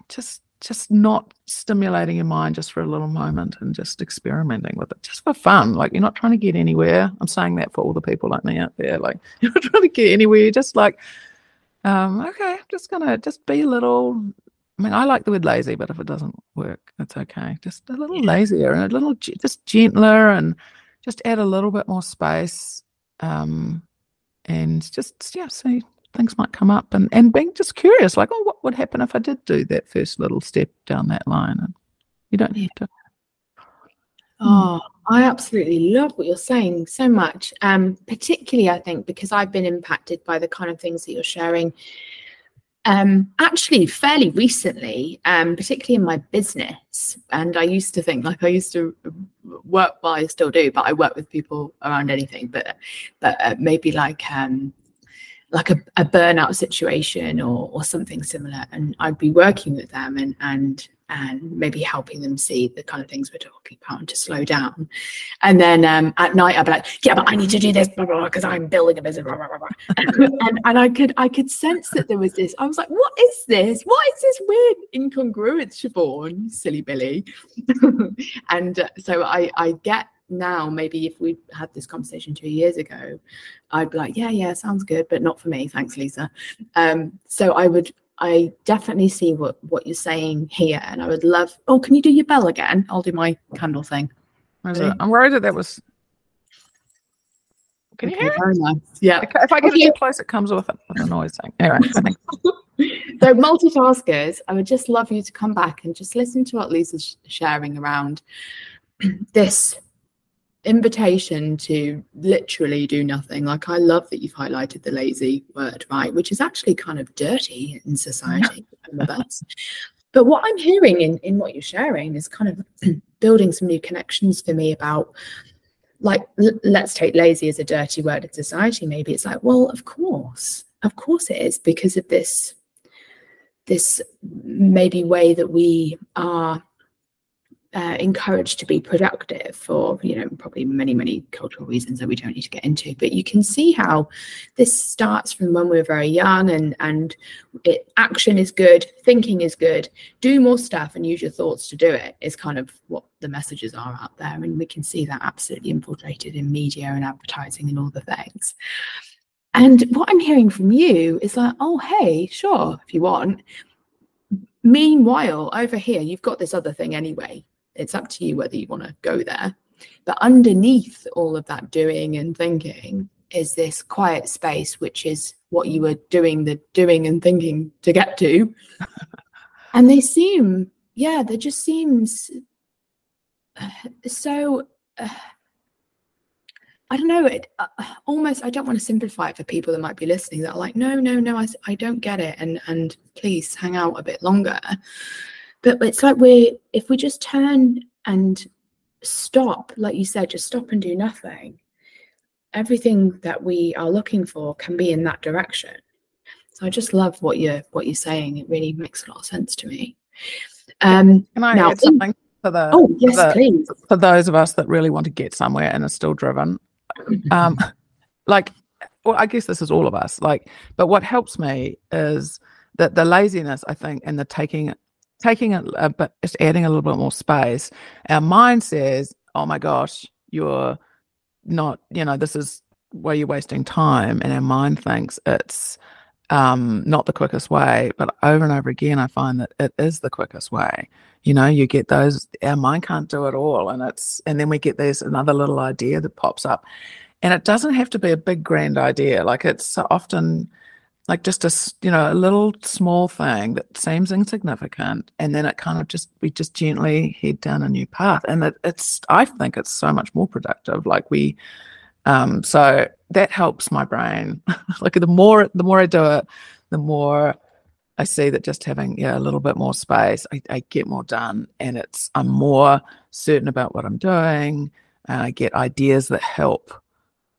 just just not stimulating your mind just for a little moment and just experimenting with it just for fun. Like you're not trying to get anywhere. I'm saying that for all the people like me out there. Like you're not trying to get anywhere. Just like um okay i'm just gonna just be a little i mean i like the word lazy but if it doesn't work it's okay just a little lazier and a little just gentler and just add a little bit more space um and just yeah see things might come up and, and being just curious, like, oh, what would happen if I did do that first little step down that line? And you don't have to. Oh, I absolutely love what you're saying so much. Um, particularly, I think, because I've been impacted by the kind of things that you're sharing. Um, actually, fairly recently, um, particularly in my business, and I used to think like I used to work. Well, I still do, but I work with people around anything. But but uh, maybe like um, like a, a burnout situation or or something similar and i'd be working with them and and and maybe helping them see the kind of things we're talking about and to slow down. And then um, at night, I'd be like, "Yeah, but I need to do this blah because I'm building a business." Blah, blah, blah, and, and I could I could sense that there was this. I was like, "What is this? What is this weird incongruence, Siobhan, silly Billy?" and uh, so I I get now maybe if we had this conversation two years ago i'd be like yeah yeah sounds good but not for me thanks lisa um, so i would i definitely see what what you're saying here and i would love oh can you do your bell again i'll do my candle thing i'm worried that that was can okay, you hear very nice. Yeah. If I get okay. too close, it comes with a, with a noise thing. Anyway, so multitaskers, I would just love you to come back and just listen to what Lisa's sharing around this invitation to literally do nothing. Like I love that you've highlighted the lazy word, right? Which is actually kind of dirty in society. But what I'm hearing in, in what you're sharing is kind of building some new connections for me about like l- let's take lazy as a dirty word in society. Maybe it's like, well, of course, of course it is because of this this maybe way that we are uh, encouraged to be productive for you know probably many many cultural reasons that we don't need to get into. But you can see how this starts from when we're very young and and it, action is good thinking is good do more stuff and use your thoughts to do it is kind of what the messages are out there. And we can see that absolutely infiltrated in media and advertising and all the things. And what i'm hearing from you is like oh hey sure if you want. Meanwhile, over here, you've got this other thing anyway it's up to you whether you want to go there. But underneath all of that doing and thinking is this quiet space, which is what you were doing the doing and thinking to get to. and they seem, yeah, there just seems uh, so. Uh, I don't know. It uh, almost. I don't want to simplify it for people that might be listening. That are like, no, no, no. I, I don't get it. And and please hang out a bit longer but it's like we're if we just turn and stop like you said just stop and do nothing everything that we are looking for can be in that direction so i just love what you're what you're saying it really makes a lot of sense to me um can i now, add something for the Oh, yes, for, the, please. for those of us that really want to get somewhere and are still driven. Um, like, well, I guess this is all of us. Like, but what helps me is that the laziness, I think, and the taking taking a, a bit, just adding a little bit more space. Our mind says, "Oh my gosh, you're not, you know, this is where you're wasting time," and our mind thinks it's um, not the quickest way. But over and over again, I find that it is the quickest way. You know, you get those. Our mind can't do it all, and it's and then we get this another little idea that pops up, and it doesn't have to be a big grand idea. Like it's often like just a you know a little small thing that seems insignificant and then it kind of just we just gently head down a new path and it, it's i think it's so much more productive like we um so that helps my brain. Like the more the more i do it the more i see that just having yeah a little bit more space i, I get more done and it's i'm more certain about what i'm doing and i get ideas that help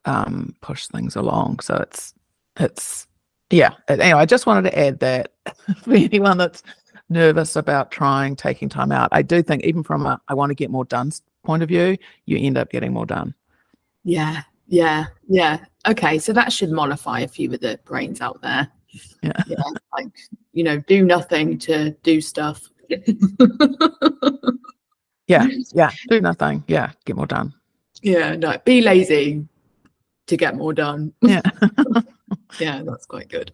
um push things along. So it's it's yeah. Anyway, I just wanted to add that for anyone that's nervous about trying taking time out, I do think even from a I want to get more done point of view, you end up getting more done. Yeah, yeah, yeah. Okay, so that should mollify a few of the brains out there. Yeah. yeah like, you know, do nothing to do stuff. yeah, yeah. Do nothing. Yeah, get more done. Yeah, no, be lazy to get more done. Yeah. yeah, that's quite good.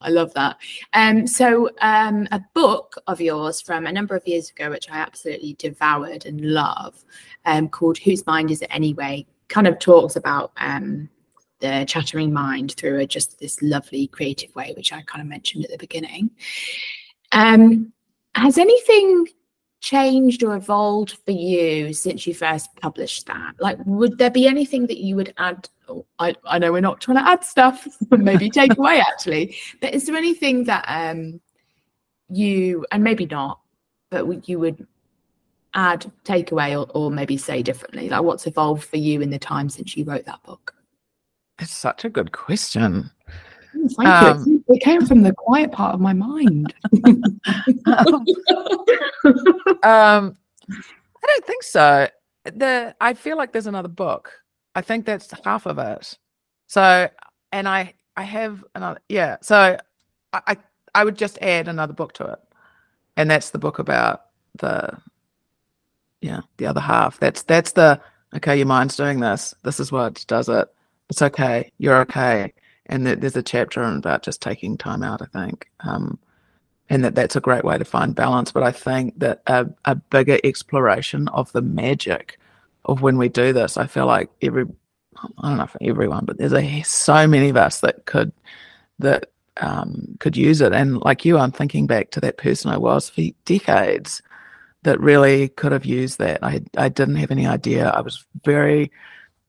I love that. Um, so um, a book of yours from a number of years ago, which I absolutely devoured and love, um, called "Whose Mind Is It Anyway?" kind of talks about um, the chattering mind through a, just this lovely creative way, which I kind of mentioned at the beginning. Um, has anything changed or evolved for you since you first published that? Like, would there be anything that you would add? Oh, I, I know we're not trying to add stuff, maybe take away actually, but is there anything that um you and maybe not, but you would add, take away, or, or maybe say differently? Like, what's evolved for you in the time since you wrote that book? It's such a good question. Thank um, you. It came from the quiet part of my mind. um, um, I don't think so. The I feel like there's another book. I think that's half of it. So, and I I have another. Yeah. So, I I, I would just add another book to it, and that's the book about the yeah the other half. That's that's the okay. Your mind's doing this. This is what does it. It's okay. You're okay and that there's a chapter about just taking time out. I think, um, and that that's a great way to find balance. But I think that a, a bigger exploration of the magic of when we do this, I feel like every I don't know for everyone, but there's a so many of us that could that um, could use it. And like you, I'm thinking back to that person I was for decades that really could have used that. I I didn't have any idea. I was very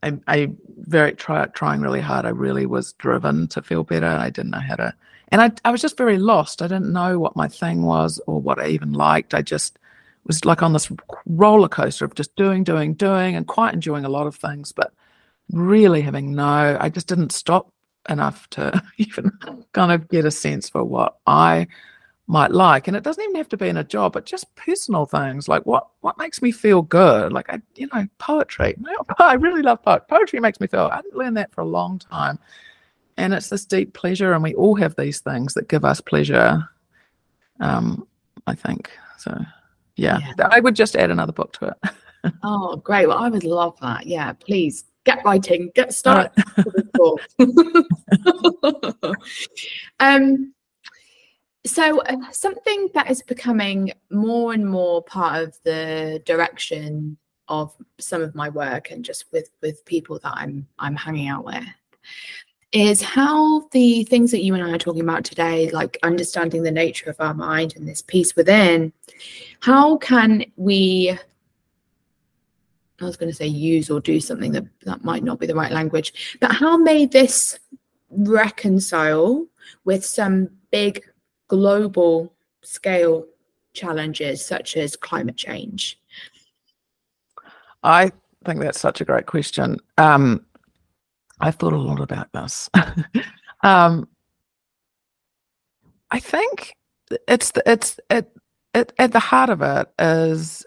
I, I very try, trying really hard. I really was driven to feel better. I didn't know how to, and I, I was just very lost. I didn't know what my thing was or what I even liked. I just was like on this roller coaster of just doing, doing, doing, and quite enjoying a lot of things, but really having no, I just didn't stop enough to even kind of get a sense for what I might like. And it doesn't even have to be in a job but just personal things like what what makes me feel good? Like i you know poetry. I really love poetry poetry makes me feel i didn't learn that for a long time. And it's this deep pleasure and we all have these things that give us pleasure um i think. So yeah, yeah. i would just add another book to it oh great well i would love that yeah please get writing get started right. um so, uh, something that is becoming more and more part of the direction of some of my work and just with with people that I'm I'm hanging out with is how the things that you and I are talking about today, like understanding the nature of our mind and this peace within, how can we I was going to say use or do something that that might not be the right language, but how may this reconcile with some big global scale challenges such as climate change? I think that's such a great question. Um, I've thought a lot about this. um, I think it's the, it's it, it at the heart of it is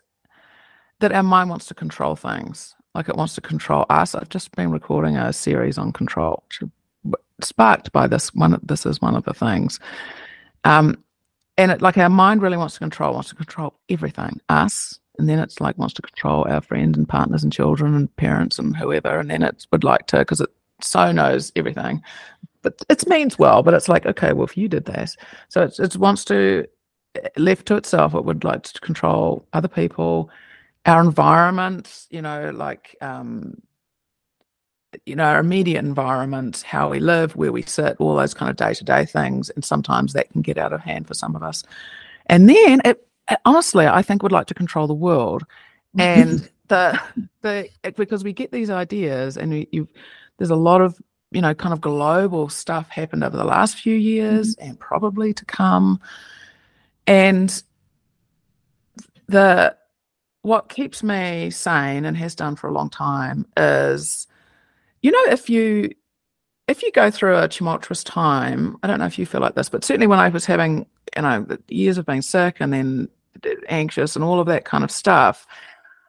that our mind wants to control things. Like it wants to control us. I've just been recording a series on control sparked by this one this is one of the things. Um and it like our mind really wants to control wants to control everything us and then it's like wants to control our friends and partners and children and parents and whoever and then it would like to because it so knows everything. But it means well but it's like okay well if you did that so it's, it wants to left to itself it would like to control other people. Our environment you know like um you know our immediate environment how we live where we sit all those kind of day-to-day things and sometimes that can get out of hand for some of us. And then it honestly, I think would like to control the world, and the the because we get these ideas, and we, you, there's a lot of you know kind of global stuff happened over the last few years mm-hmm. and probably to come, and the what keeps me sane and has done for a long time is you know if you if you go through a tumultuous time i don't know if you feel like this but certainly when i was having you know years of being sick and then anxious and all of that kind of stuff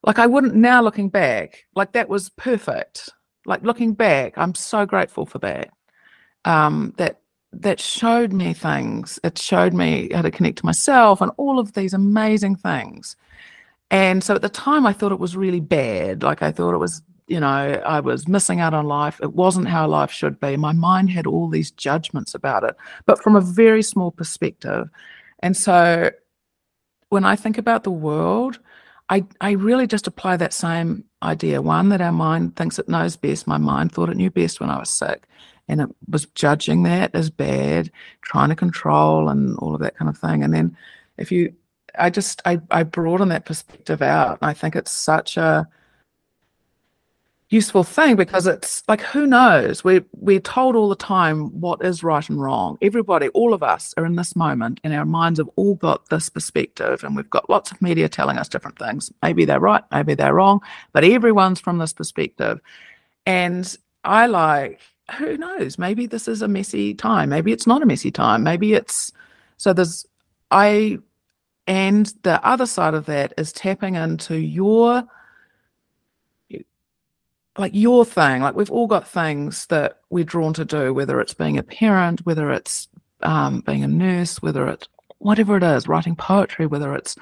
like i wouldn't now looking back like that was perfect like looking back i'm so grateful for that. Um that that showed me things. It showed me how to connect to myself and all of these amazing things. And so at the time i thought it was really bad. Like i thought it was you know i was missing out on life. It wasn't how life should be. My mind had all these judgments about it but from a very small perspective. And so when I think about the world, I, I really just apply that same idea. One, that our mind thinks it knows best. My mind thought it knew best when I was sick, and it was judging that as bad, trying to control and all of that kind of thing. And then if you, I just, I, I broaden that perspective out. I think it's such a, useful thing because it's like who knows? We're we're told all the time what is right and wrong. Everybody all of us are in this moment and our minds have all got this perspective and we've got lots of media telling us different things. Maybe they're right maybe they're wrong but everyone's from this perspective. And i like who knows? Maybe this is a messy time. Maybe it's not a messy time. Maybe it's so there's i and the other side of that is tapping into your like your thing like we've all got things that we're drawn to do whether it's being a parent whether it's um, being a nurse whether it's whatever it is writing poetry whether it's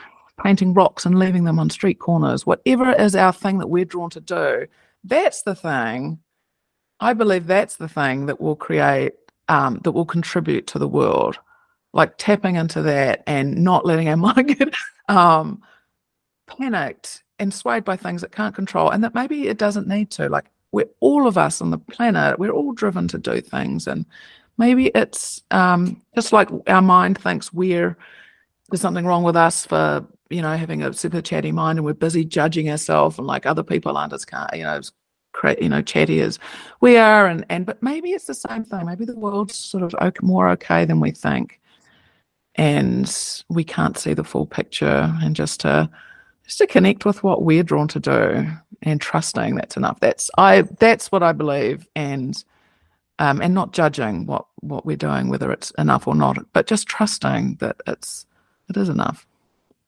painting rocks and leaving them on street corners whatever is our thing that we're drawn to do that's the thing i believe that's the thing that will create um, that will contribute to the world. Like tapping into that and not letting our mind get um, panicked and swayed by things it can't control and that maybe it doesn't need to. Like we're all of us on the planet we're all driven to do things and maybe it's um, just like our mind thinks we're there's something wrong with us for you know having a super chatty mind and we're busy judging ourselves and like other people aren't as you know you know chatty as we are and and but maybe it's the same thing. Maybe the world's sort of more okay than we think and we can't see the full picture and just to just to connect with what we're drawn to do and trusting that's enough. That's I that's what I believe and um, and not judging what what we're doing, whether it's enough or not, but just trusting that it's it is enough.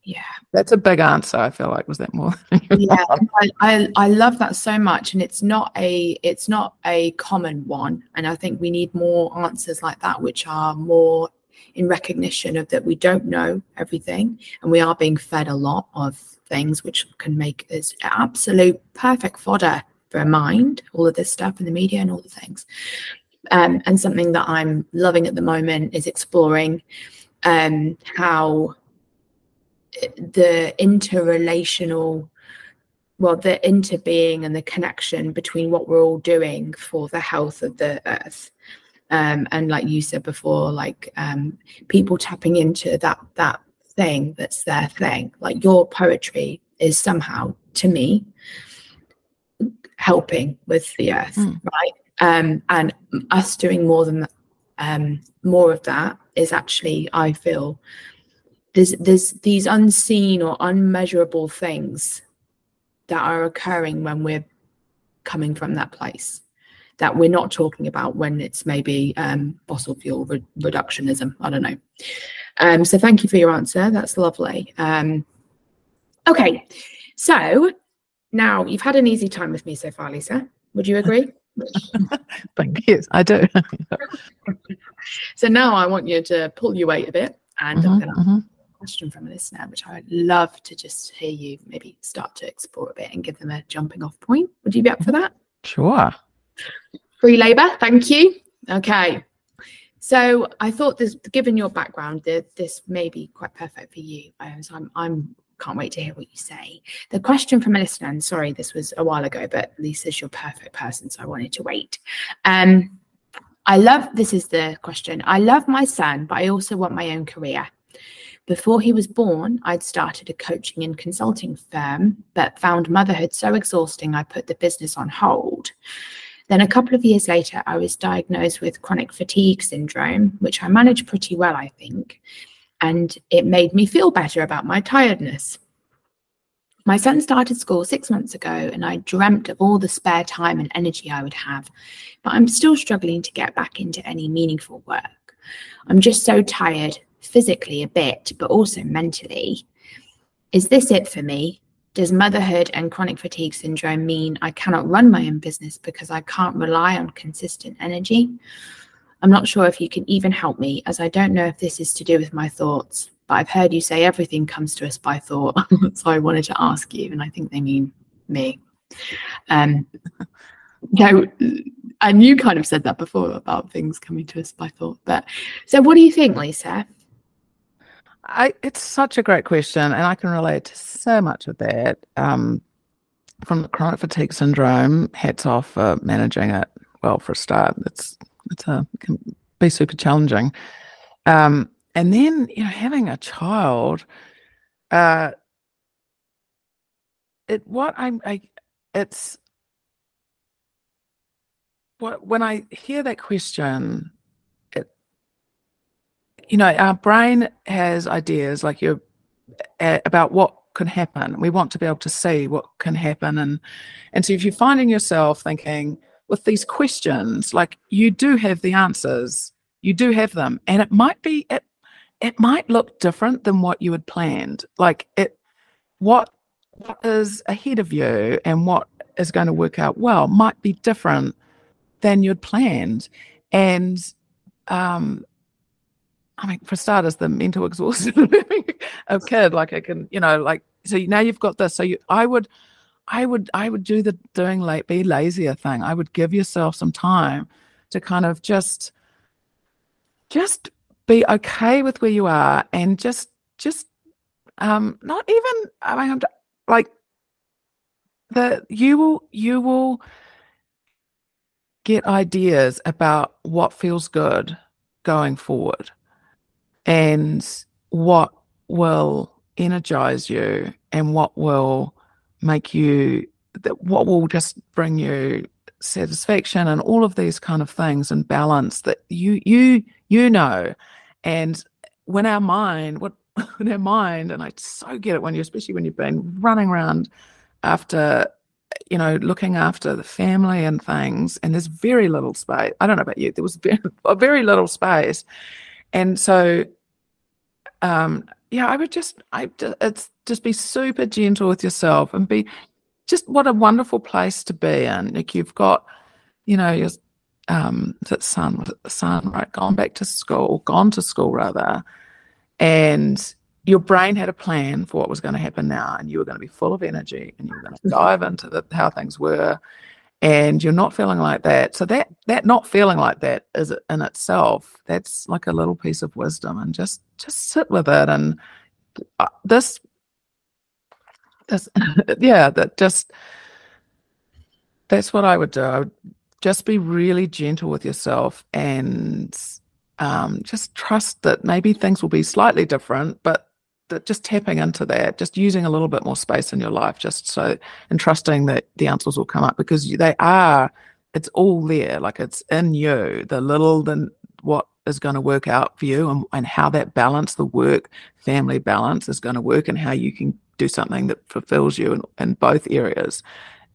Yeah, that's a big answer. I feel like was that more? yeah, I, I, I love that so much, and it's not a it's not a common one, and I think we need more answers like that, which are more in recognition of that we don't know everything, and we are being fed a lot of things which can make us absolute perfect fodder for a mind, all of this stuff in the media and all the things. Um, and something that I'm loving at the moment is exploring um, how the interrelational, well, the interbeing and the connection between what we're all doing for the health of the earth. Um, and like you said before, like um, people tapping into that that thing that's their thing. Like your poetry is somehow, to me, helping with the earth, mm. right? Um, and us doing more than um, more of that is actually, I feel, there's there's these unseen or unmeasurable things that are occurring when we're coming from that place that we're not talking about when it's maybe um, fossil fuel re- reductionism. I don't know. Um, so thank you for your answer. That's lovely. Um, okay, So now you've had an easy time with me so far, Lisa. Would you agree? Thank you. I do. so now I want you to pull your weight a bit and mm-hmm, I'm going to mm-hmm. question from a listener, which I would love to just hear you maybe start to explore a bit and give them a jumping off point. Would you be up for that? Sure. Free labor. Thank you. Okay. So I thought this, given your background, that this may be quite perfect for you. So I'm, I'm can't wait to hear what you say. The question from a listener, and sorry, this was a while ago, but Lisa's your perfect person, so I wanted to wait. Um, I love this is the question. I love my son, but I also want my own career. Before he was born, I'd started a coaching and consulting firm, but found motherhood so exhausting I put the business on hold. Then, a couple of years later, I was diagnosed with chronic fatigue syndrome, which I managed pretty well, I think and it made me feel better about my tiredness. My son started school six months ago, and I dreamt of all the spare time and energy I would have, but I'm still struggling to get back into any meaningful work. I'm just so tired, physically a bit, but also mentally. Is this it for me? Does motherhood and chronic fatigue syndrome mean I cannot run my own business because I can't rely on consistent energy? I'm not sure if you can even help me, as I don't know if this is to do with my thoughts, but I've heard you say everything comes to us by thought. so I wanted to ask you, and I think they mean me. Um, no, and you kind of said that before about things coming to us by thought. But so, what do you think, Lisa? I, it's such a great question, and I can relate to so much of that. Um, from the chronic fatigue syndrome, hats off for managing it well for a start. It's it's a it can be super challenging. Um, and then you know having a child, uh, it what I'm I it's what when I hear that question, you know our brain has ideas like you uh, about what can happen. We want to be able to see what can happen, and and so if you're finding yourself thinking, with these questions, like you do have the answers, you do have them, and it might be it it might look different than what you had planned. Like it, what what is ahead of you and what is going to work out well might be different than you'd planned, and um, I mean, for starters, the mental exhaustion of kid, like I can, you know, like so now you've got this. So you, I would I would I would do the doing like be lazier thing. I would give yourself some time to kind of just just be okay with where you are and just just um not even I mean like the you will you will get ideas about what feels good going forward and what will energize you and what will make you that what will just bring you satisfaction and all of these kind of things and balance that you you you know. And when our mind what when our mind and i so get it when you especially when you've been running around after you know looking after the family and things and there's very little space. I don't know about you there was very, very little space. And so um yeah, I would just, I it's just be super gentle with yourself and be just what a wonderful place to be in. Like you've got, you know, your um, son, was it the son, right? Gone back to school, gone to school rather, and your brain had a plan for what was going to happen now, and you were going to be full of energy, and you were going to dive into the, how things were, and you're not feeling like that. So that that not feeling like that is in itself that's like a little piece of wisdom, and just just sit with it. And uh, this this yeah, that just that's what I would do. I would just be really gentle with yourself and um, just trust that maybe things will be slightly different, but that just tapping into that, just using a little bit more space in your life, just so and trusting that the answers will come up because they are, it's all there, like it's in you, the little, the what is going to work out for you and, and how that balance, the work family balance is going to work and how you can do something that fulfills you in, in both areas.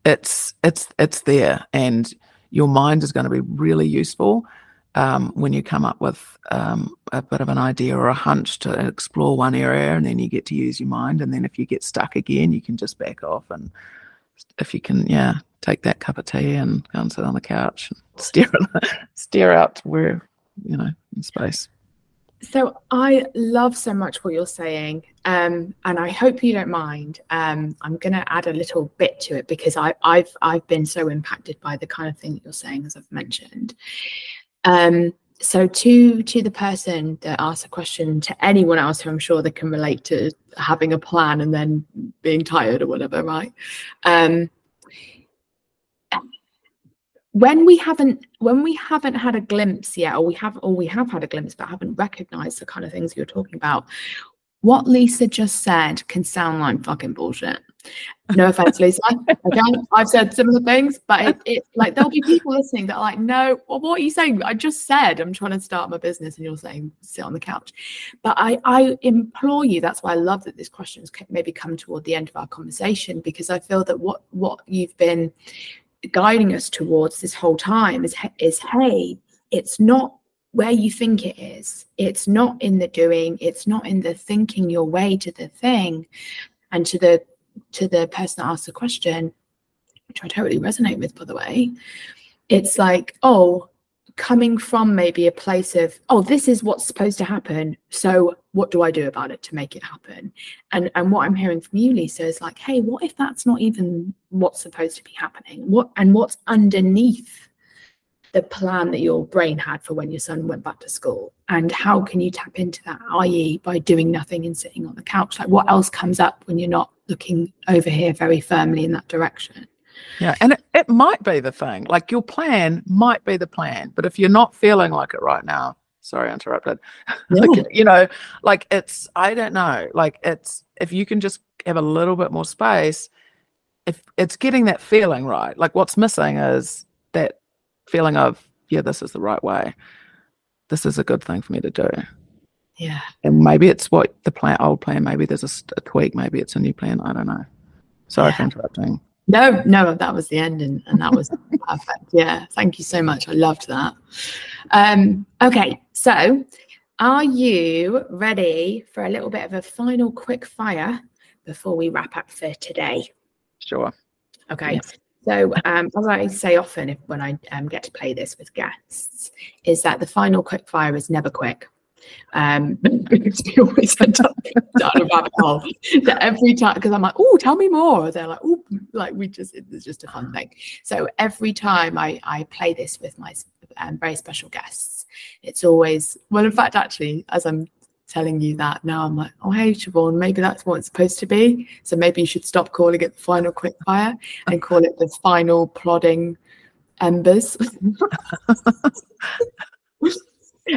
It's it's it's there and your mind is going to be really useful um, when you come up with um, a bit of an idea or a hunch to explore one area, and then you get to use your mind. And then if you get stuck again, you can just back off. And if you can, yeah, take that cup of tea and go and sit on the couch and stare stare out where you know in space. So I love so much what you're saying, um, and I hope you don't mind. Um, I'm going to add a little bit to it because I, have I've been so impacted by the kind of thing that you're saying, as I've mentioned. Um, so to to the person that asked a question, to anyone else who I'm sure they can relate to having a plan and then being tired or whatever, right? Um, when we haven't when we haven't had a glimpse yet or we have or we have had a glimpse but haven't recognized the kind of things you're talking about what lisa just said can sound like fucking bullshit no offense lisa. I've said similar things but it, it like there'll be people listening that are like no what are you saying? I just said i'm trying to start my business and you're saying sit on the couch. But i i implore you that's why i love that this question's maybe come toward the end of our conversation because i feel that what what you've been guiding us towards this whole time is is hey it's not where you think it is. It's not in the doing. It's not in the thinking your way to the thing and to the to the person that asked the question which i totally resonate with by the way it's like oh coming from maybe a place of oh this is what's supposed to happen so what do i do about it to make it happen? And and what i'm hearing from you lisa is like hey what if that's not even what's supposed to be happening? What and what's underneath the plan that your brain had for when your son went back to school and how can you tap into that i.e by doing nothing and sitting on the couch like what else comes up when you're not looking over here very firmly in that direction yeah, and it, it might be the thing. Like your plan might be the plan, but if you're not feeling like it right now, sorry, I interrupted. No. like, you know, like it's I don't know. Like it's if you can just have a little bit more space, if it's getting that feeling right. Like what's missing is that feeling of yeah, this is the right way. This is a good thing for me to do. Yeah. And maybe it's what the plan, old plan. Maybe there's a, a tweak. Maybe it's a new plan. I don't know. Sorry yeah. for interrupting. No, no, that was the end, and, and that was perfect. Yeah, thank you so much. I loved that. Um, okay, so are you ready for a little bit of a final quick fire before we wrap up for today? Sure. Okay. Yes. So, um, as I say often if, when I um, get to play this with guests, is that the final quick fire is never quick um, we always end up down a rabbit hole. That every time, because I'm like, oh, tell me more. They're like, oh, like we just, it's just a fun thing. So every time I I play this with my um, very special guests, it's always well. In fact, actually, as I'm telling you that now, I'm like, oh, hey, Siobhan, maybe that's what it's supposed to be. So maybe you should stop calling it the final quick fire and call it the final plodding embers.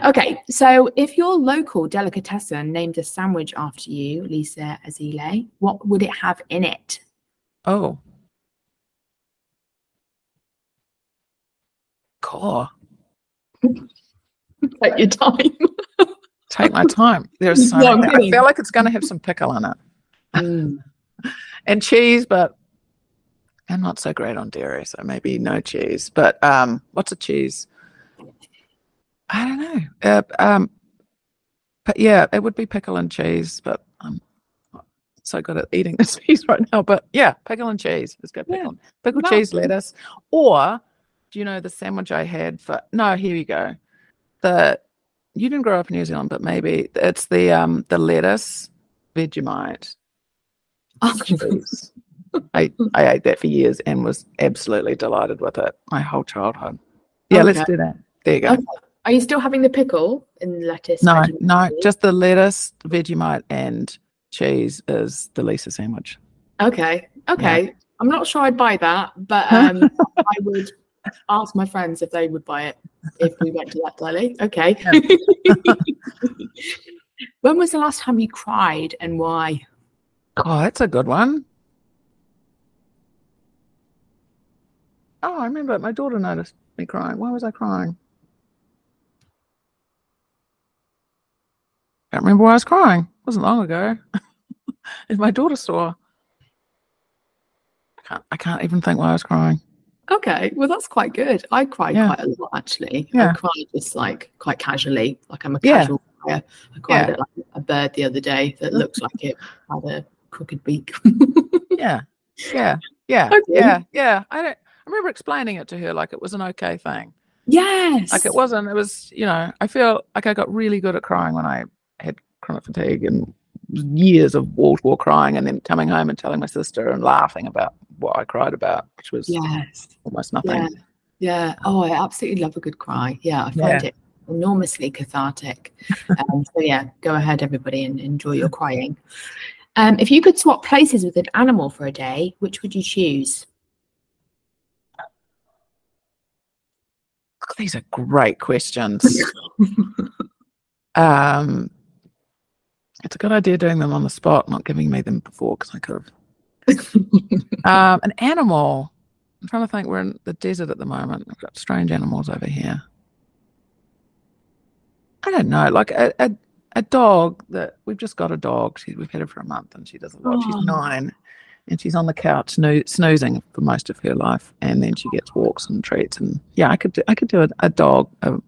Okay, so if your local delicatessen named a sandwich after you, Lisa Esile, what would it have in it? Oh. Core. Take your time. Take my time. There's so no, I feel like it's going to have some pickle in it. Mm. and cheese, but I'm not so great on dairy, so maybe no cheese. But um, what's a cheese? I don't know. Uh, um, but yeah, it would be pickle and cheese, but I'm not so good at eating this piece right now. But yeah, pickle and cheese. Let's go pickle, yeah. pickle cheese, lettuce. Or do you know the sandwich I had for? No, here you go. The you didn't grow up in New Zealand, but maybe it's the um the lettuce Vegemite. Oh, I, I ate that for years and was absolutely delighted with it my whole childhood. Yeah, okay. let's do that. There you go. Okay. Are you still having the pickle in lettuce? No, no, just the lettuce, Vegemite, and cheese is the Lisa sandwich. Okay, okay. Yeah. I'm not sure I'd buy that, but um, I would ask my friends if they would buy it if we went to that deli. Okay. When was the last time you cried and why? Oh, that's a good one. Oh, I remember my daughter noticed me crying. Why was I crying? I can't remember why I was crying. It wasn't long ago. in my daughter saw. I can't, I can't even think why I was crying. Okay, well that's quite good. I cry Yeah. quite a lot actually. Yeah. I cry just like quite casually, like I'm a Yeah. casual crier. I cried Yeah. at like a bird the other day that oh. looks like it had a crooked beak. Yeah, yeah, yeah, Okay. yeah, yeah. I don't. I remember explaining it to her like it was an okay thing. yes. Like it wasn't. It was. You know. I feel like I got really good at crying when I had chronic fatigue and years of wall to wall crying, and then coming home and telling my sister and laughing about what I cried about, which was Yes. almost nothing. Yeah. Yeah. Oh, I absolutely love a good cry. Yeah, I find it enormously cathartic. um, so yeah, go ahead, everybody, and enjoy your crying. Um, if you could swap places with an animal for a day, which would you choose? These are great questions. um, it's a good idea doing them on the spot, not giving me them before because I could have. Um, an animal. I'm trying to think. We're in the desert at the moment. We've got strange animals over here. I don't know, like a a, a dog that we've just got a dog. She, we've had her for a month, and she doesn't. Oh. She's nine, and she's on the couch snoo- snoozing for most of her life, and then she gets walks and treats. And yeah, I could do I could do a, a dog. A,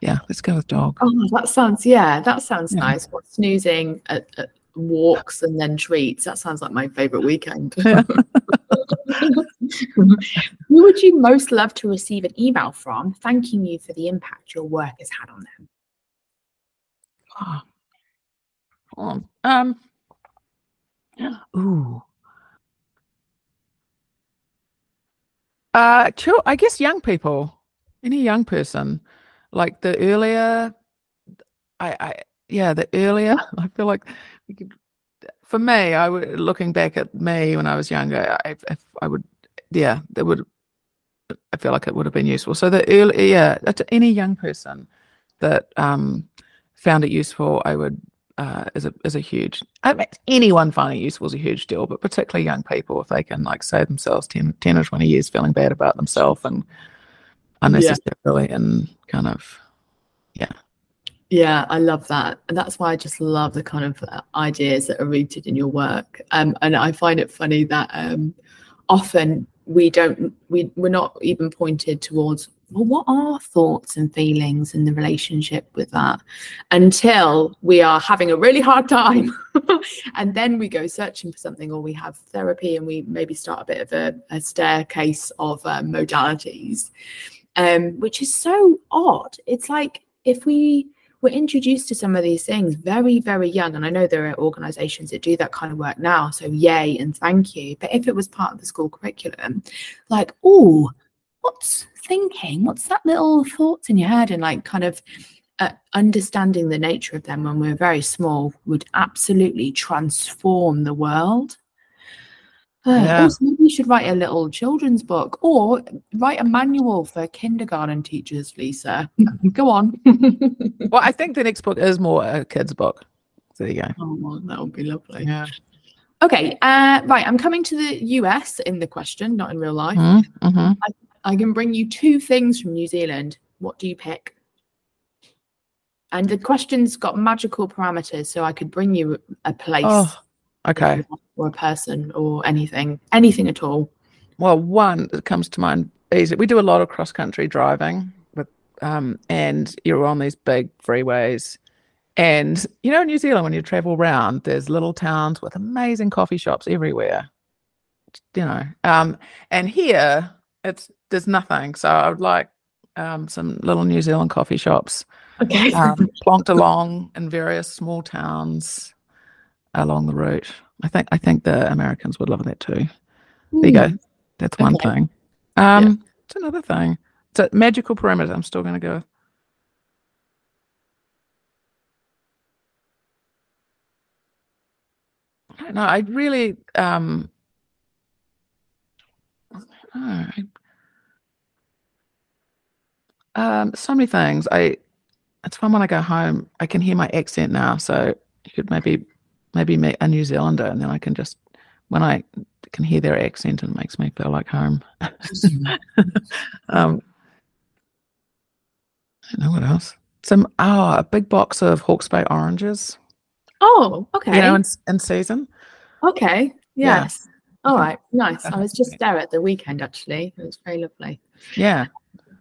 yeah, let's go with dog. Oh, that sounds yeah, that sounds Yeah. nice. What snoozing walks and then treats. That sounds like my favorite weekend. Who would you most love to receive an email from thanking you for the impact your work has had on them? Oh. Um. Ooh. Uh, chill. I guess young people, any young person, like the earlier, I, I, yeah, the earlier. I feel like. For me, I would looking back at me when I was younger. I, if I would, yeah, that would. I feel like it would have been useful. So the early, yeah, to any young person that um found it useful, I would uh, is a is a huge. I mean, anyone finding it useful is a huge deal, but particularly young people, if they can like save themselves 10, 10 or twenty years feeling bad about themselves and unnecessarily and kind of Yeah, I love that. And that's why I just love the kind of uh, ideas that are rooted in your work. Um, and I find it funny that um, often we don't, we, we're not even pointed towards, well, what are thoughts and feelings and the relationship with that until we are having a really hard time. and then we go searching for something or we have therapy and we maybe start a bit of a, a staircase of um, modalities, um, which is so odd. It's like if we, we're introduced to some of these things very, very young. And I know there are organizations that do that kind of work now. So, yay and thank you. But if it was part of the school curriculum, like, oh, what's thinking? What's that little thoughts in your head? And like, kind of uh, understanding the nature of them when we're very small would absolutely transform the world. Uh, Yeah. Also, maybe you should write a little children's book or write a manual for kindergarten teachers, Lisa. Go on. well, I think the next book is more a kid's book. So there you go. Oh, well, that would be lovely. Yeah. Okay, uh, right. I'm coming to the US in the question, not in real life. Mm-hmm. I can bring you two things from New Zealand. What do you pick? And the question's got magical parameters, so I could bring you a place Oh, okay. or a person or anything, anything at all. Well, one that comes to mind is that we do a lot of cross country driving with um and you're on these big freeways. And you know, in New Zealand, when you travel around, there's little towns with amazing coffee shops everywhere. You know, um, and here it's there's nothing. So I would like um, some little New Zealand coffee shops Okay. um, plonked along in various small towns along the route. I think I think the Americans would love that too. There you go. That's one Okay. thing. Um, It's another thing. It's a magical perimeter. I'm still going to go. I don't know. I really. Um, I- um, so many things. I. It's fun when I go home. I can hear my accent now, so you could maybe maybe meet a New Zealander, and then I can just when I can hear their accent, it makes me feel like home. um, I don't know what else. Some oh, a big box of Hawke's Bay oranges. Oh, okay. You know, in, in season. okay. Yeah. Yes. All right, nice. I was just there at the weekend actually. It was very lovely. Yeah.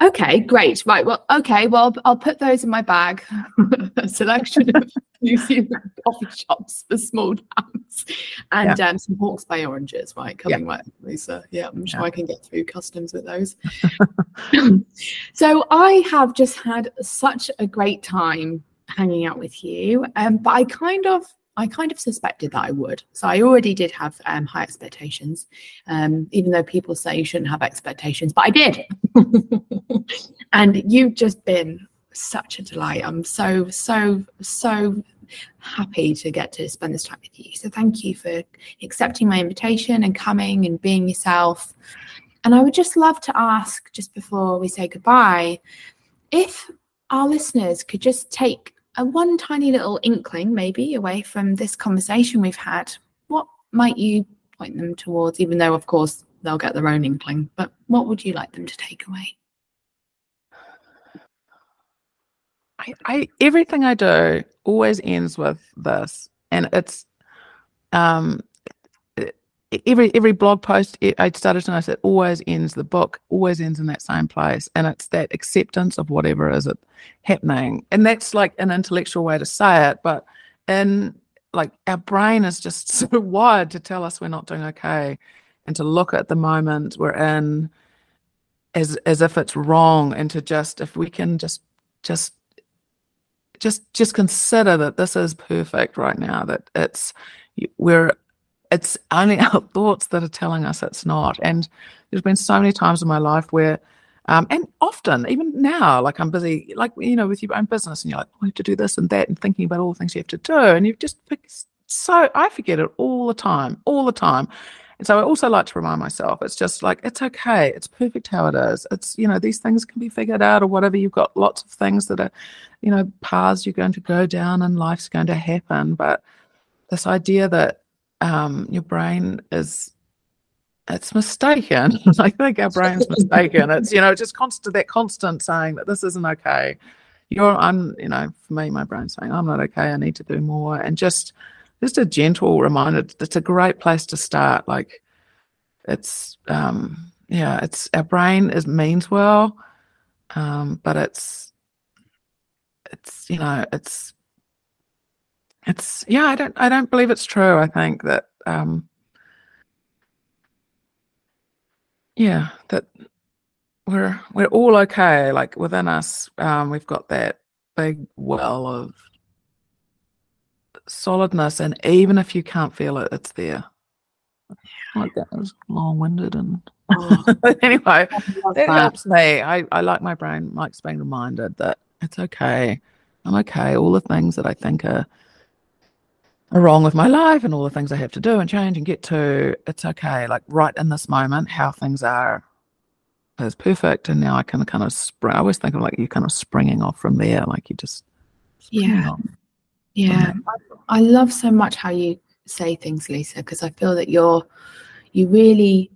Okay, great. Right. Well, okay. Well, I'll put those in my bag. Selection of New Zealand coffee shops for small towns and yeah. um, some Hawke's Bay oranges, right? Coming yeah. with Lisa. Yeah, I'm sure yeah. I can get through customs with those. so I have just had such a great time hanging out with you. Um, but I kind of I kind of suspected that I would. So I already did have um, high expectations, um, even though people say you shouldn't have expectations, but I did. and you've just been such a delight. I'm so, so, so happy to get to spend this time with you. So thank you for accepting my invitation and coming and being yourself. And I would just love to ask, just before we say goodbye, if our listeners could just take a one tiny little inkling, maybe away from this conversation we've had, what might you point them towards? Even though, of course, they'll get their own inkling, but what would you like them to take away? I, I everything I do always ends with this, and it's um every every blog post I started to notice it always ends the book always ends in that same place, and it's that acceptance of whatever is it happening, and that's like an intellectual way to say it, but in like our brain is just so wired to tell us we're not doing okay, and to look at the moment we're in as as if it's wrong, and to just if we can just just just just consider that this is perfect right now that it's we're it's only our thoughts that are telling us it's not. And there's been so many times in my life where, um, and often, even now, like I'm busy, like, you know, with your own business and you're like, oh, I have to do this and that and thinking about all the things you have to do. And you've just, so I forget it all the time, all the time. And so I also like to remind myself, it's just like, it's okay. It's perfect how it is. It's, you know, these things can be figured out or whatever. You've got lots of things that are, you know, paths you're going to go down and life's going to happen. But this idea that um, your brain is it's mistaken. I think our brain's mistaken. It's you know just constant that constant saying that this isn't okay. You're I'm you know for me my brain's saying I'm not okay. I need to do more and just just a gentle reminder. It's a great place to start. Like it's um yeah it's our brain is means well, um but it's it's you know it's it's yeah i don't i don't believe it's true i think that um yeah that we're we're all okay like within us um we've got that big well of solidness and even if you can't feel it it's there like that was long-winded and oh. anyway that, that helps me I, I like my brain likes being reminded that it's okay i'm okay all the things that i think are are wrong with my life and all the things I have to do and change and get to, it's okay. Like right in this moment, how things are is perfect. And now I can kind of spring. I always think of like you kind of springing off from there, like you just. Yeah. Yeah. I, I love so much how you say things, Lisa, because I feel that you're, you really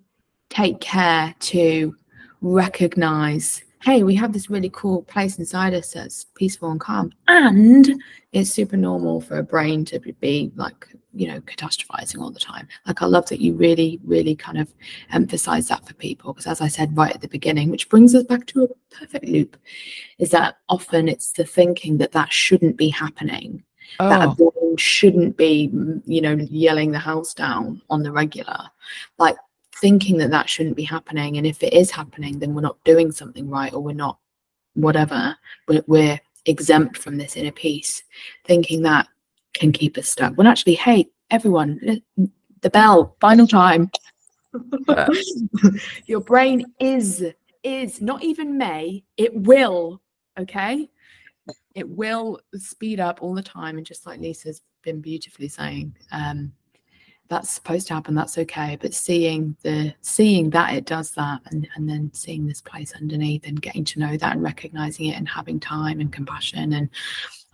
take care to recognize hey, we have this really cool place inside us that's peaceful and calm. And it's super normal for a brain to be like, you know, catastrophizing all the time. Like, I love that you really, really kind of emphasize that for people. Because as I said right at the beginning, which brings us back to a perfect loop, is that often it's the thinking that that shouldn't be happening. Oh. That a oh. brain shouldn't be, you know, yelling the house down on the regular. Like thinking that that shouldn't be happening and if it is happening then we're not doing something right or we're not whatever we're, we're exempt from this inner peace thinking that can keep us stuck when actually hey everyone the bell final time your brain is is not even may it will okay it will speed up all the time and just like lisa's been beautifully saying um that's supposed to happen that's okay but seeing the seeing that it does that and and then seeing this place underneath and getting to know that and recognizing it and having time and compassion and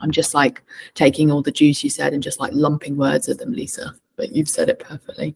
i'm just like taking all the juice you said and just like lumping words at them lisa but you've said it perfectly.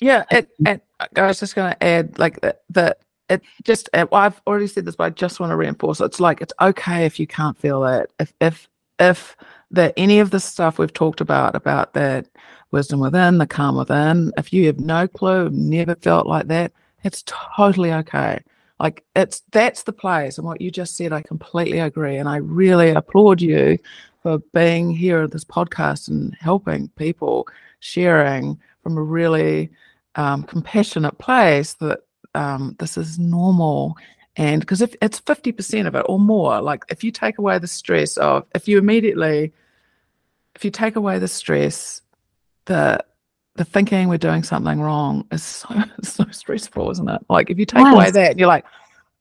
Yeah it, and i was just going to add like that that it just well, i've already said this but i just want to reinforce it. it's like it's okay if you can't feel it if if if that any of the stuff we've talked about about that wisdom within, the calm within, if you have no clue, never felt like that, it's totally okay. Like it's that's the place. And what you just said, I completely agree. And I really applaud you for being here at this podcast and helping people sharing from a really um, compassionate place that um, this is normal. And because if it's 50% of it or more, like if you take away the stress of, if you immediately, if you take away the stress, the the thinking we're doing something wrong is so so stressful, isn't it? Like if you take yes. away that, you're like,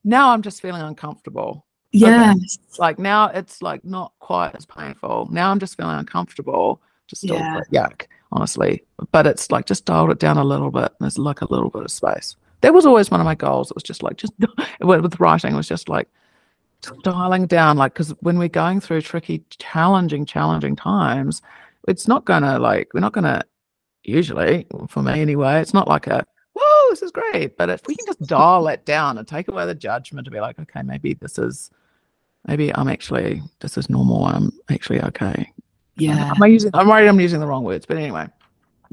now I'm just feeling uncomfortable. Yeah. Like now it's like not quite as painful. Now I'm just feeling uncomfortable. Just yeah. yuck, honestly. But it's like just dialed it down a little bit. and There's like a little bit of space. That was always one of my goals. It was just like just with writing, it was just like dialing down. Like because when we're going through tricky, challenging, challenging times, it's not gonna like we're not gonna usually for me anyway. It's not like a whoa, this is great. But if we can just dial it down and take away the judgment to be like, okay, maybe this is maybe I'm actually this is normal. I'm actually okay. Yeah. I'm, I using? I'm worried I'm using the wrong words, but anyway.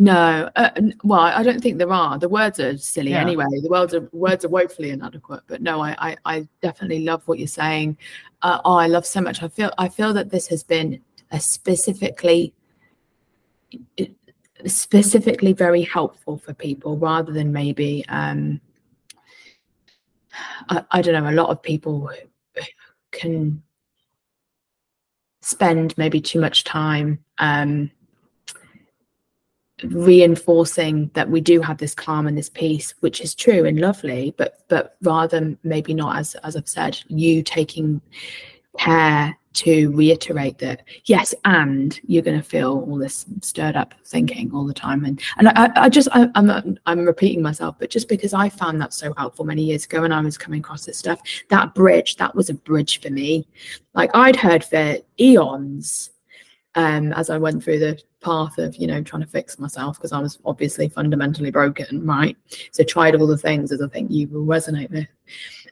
No, uh, well, I don't think there are. The words are silly yeah. anyway. The words are words are woefully inadequate. But no, I I, I definitely love what you're saying. Uh, oh, I love so much. I feel I feel that this has been a specifically specifically very helpful for people rather than maybe um, I, I don't know a lot of people can spend maybe too much time um, reinforcing that we do have this calm and this peace which is true and lovely but but rather maybe not as as i've said you taking care to reiterate that yes and you're going to feel all this stirred up thinking all the time. And and i, I just I, am I'm, I'm repeating myself but just because i found that so helpful many years ago when i was coming across this stuff that bridge that was a bridge for me. Like i'd heard for eons um as i went through the path of you know trying to fix myself because i was obviously fundamentally broken right so tried all the things as i think you will resonate with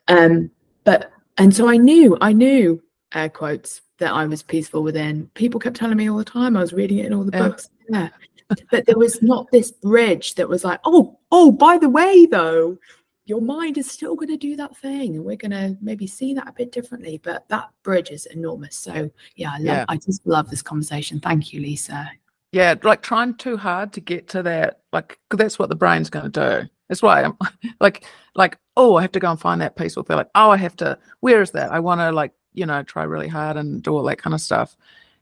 um but and so i knew i knew air quotes that I was peaceful within. People kept telling me all the time. I was reading it in all the books. Yeah. but there was not this bridge that was like, oh, oh, by the way, though, your mind is still going to do that thing, and we're going to maybe see that a bit differently. But that bridge is enormous. So yeah, I love. Yeah. I just love this conversation. Thank you, Lisa. Yeah, like trying too hard to get to that, like that's what the brain's going to do. That's why I'm like, like, oh, I have to go and find that peace or feel feeling. Oh, I have to. Where is that? I want to like you know, try really hard and do all that kind of stuff.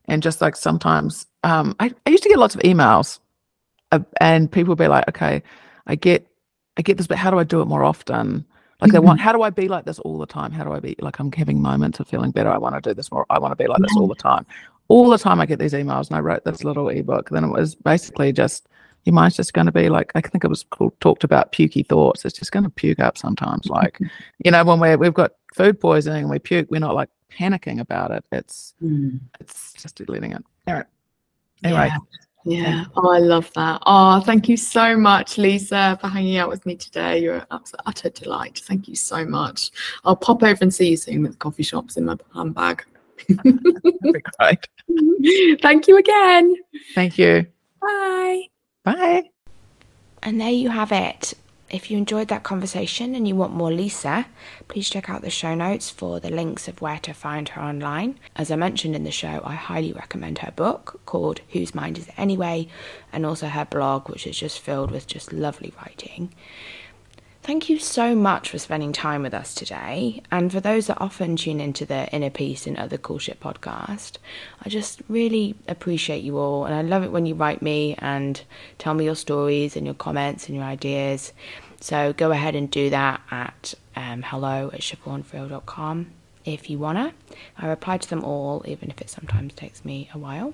And just like sometimes, um, I, I used to get lots of emails, uh, and people would be like, "Okay, I get, I get this, but how do I do it more often?" Like they want, mm-hmm. how do I be like this all the time? How do I be like I'm having moments of feeling better? I want to do this more. I want to be like this all the time. All the time I get these emails, and I wrote this little ebook. Then it was basically just your mind's just going to be like I think it was called talked about pukey thoughts. It's just going to puke up sometimes. Like you know when we we've got food poisoning and we puke, we're not like panicking about it. It's mm. it's just letting it. Anyway. anyway. Yeah. Yeah. Oh, I love that. Oh, thank you so much, Lisa, for hanging out with me today. You're an utter delight. Thank you so much. I'll pop over and see you soon with coffee shops in my handbag. great. Thank you again. Thank you. Bye. Bye. And there you have it. If you enjoyed that conversation and you want more Lisa, please check out the show notes for the links of where to find her online. As I mentioned in the show, I highly recommend her book called Whose Mind Is It Anyway, and also her blog, which is just filled with just lovely writing. Thank you so much for spending time with us today. And for those that often tune into the Inner Peace and Other Cool Shit podcast, I just really appreciate you all. And I love it when you write me and tell me your stories and your comments and your ideas. So go ahead and do that at um, hello at siobhanfriel.com if you wanna. I reply to them all, even if it sometimes takes me a while.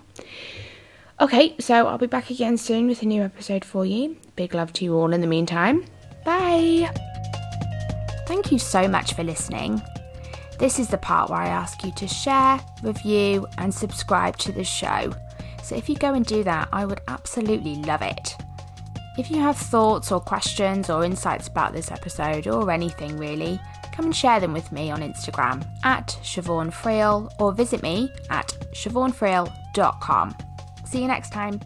Okay, so I'll be back again soon with a new episode for you. Big love to you all in the meantime. Bye! Thank you so much for listening. This is the part where I ask you to share, review, and subscribe to the show. So if you go and do that, I would absolutely love it. If you have thoughts or questions or insights about this episode or anything really, come and share them with me on Instagram at Siobhan Friel or visit me at siobhanfriel.com. See you next time.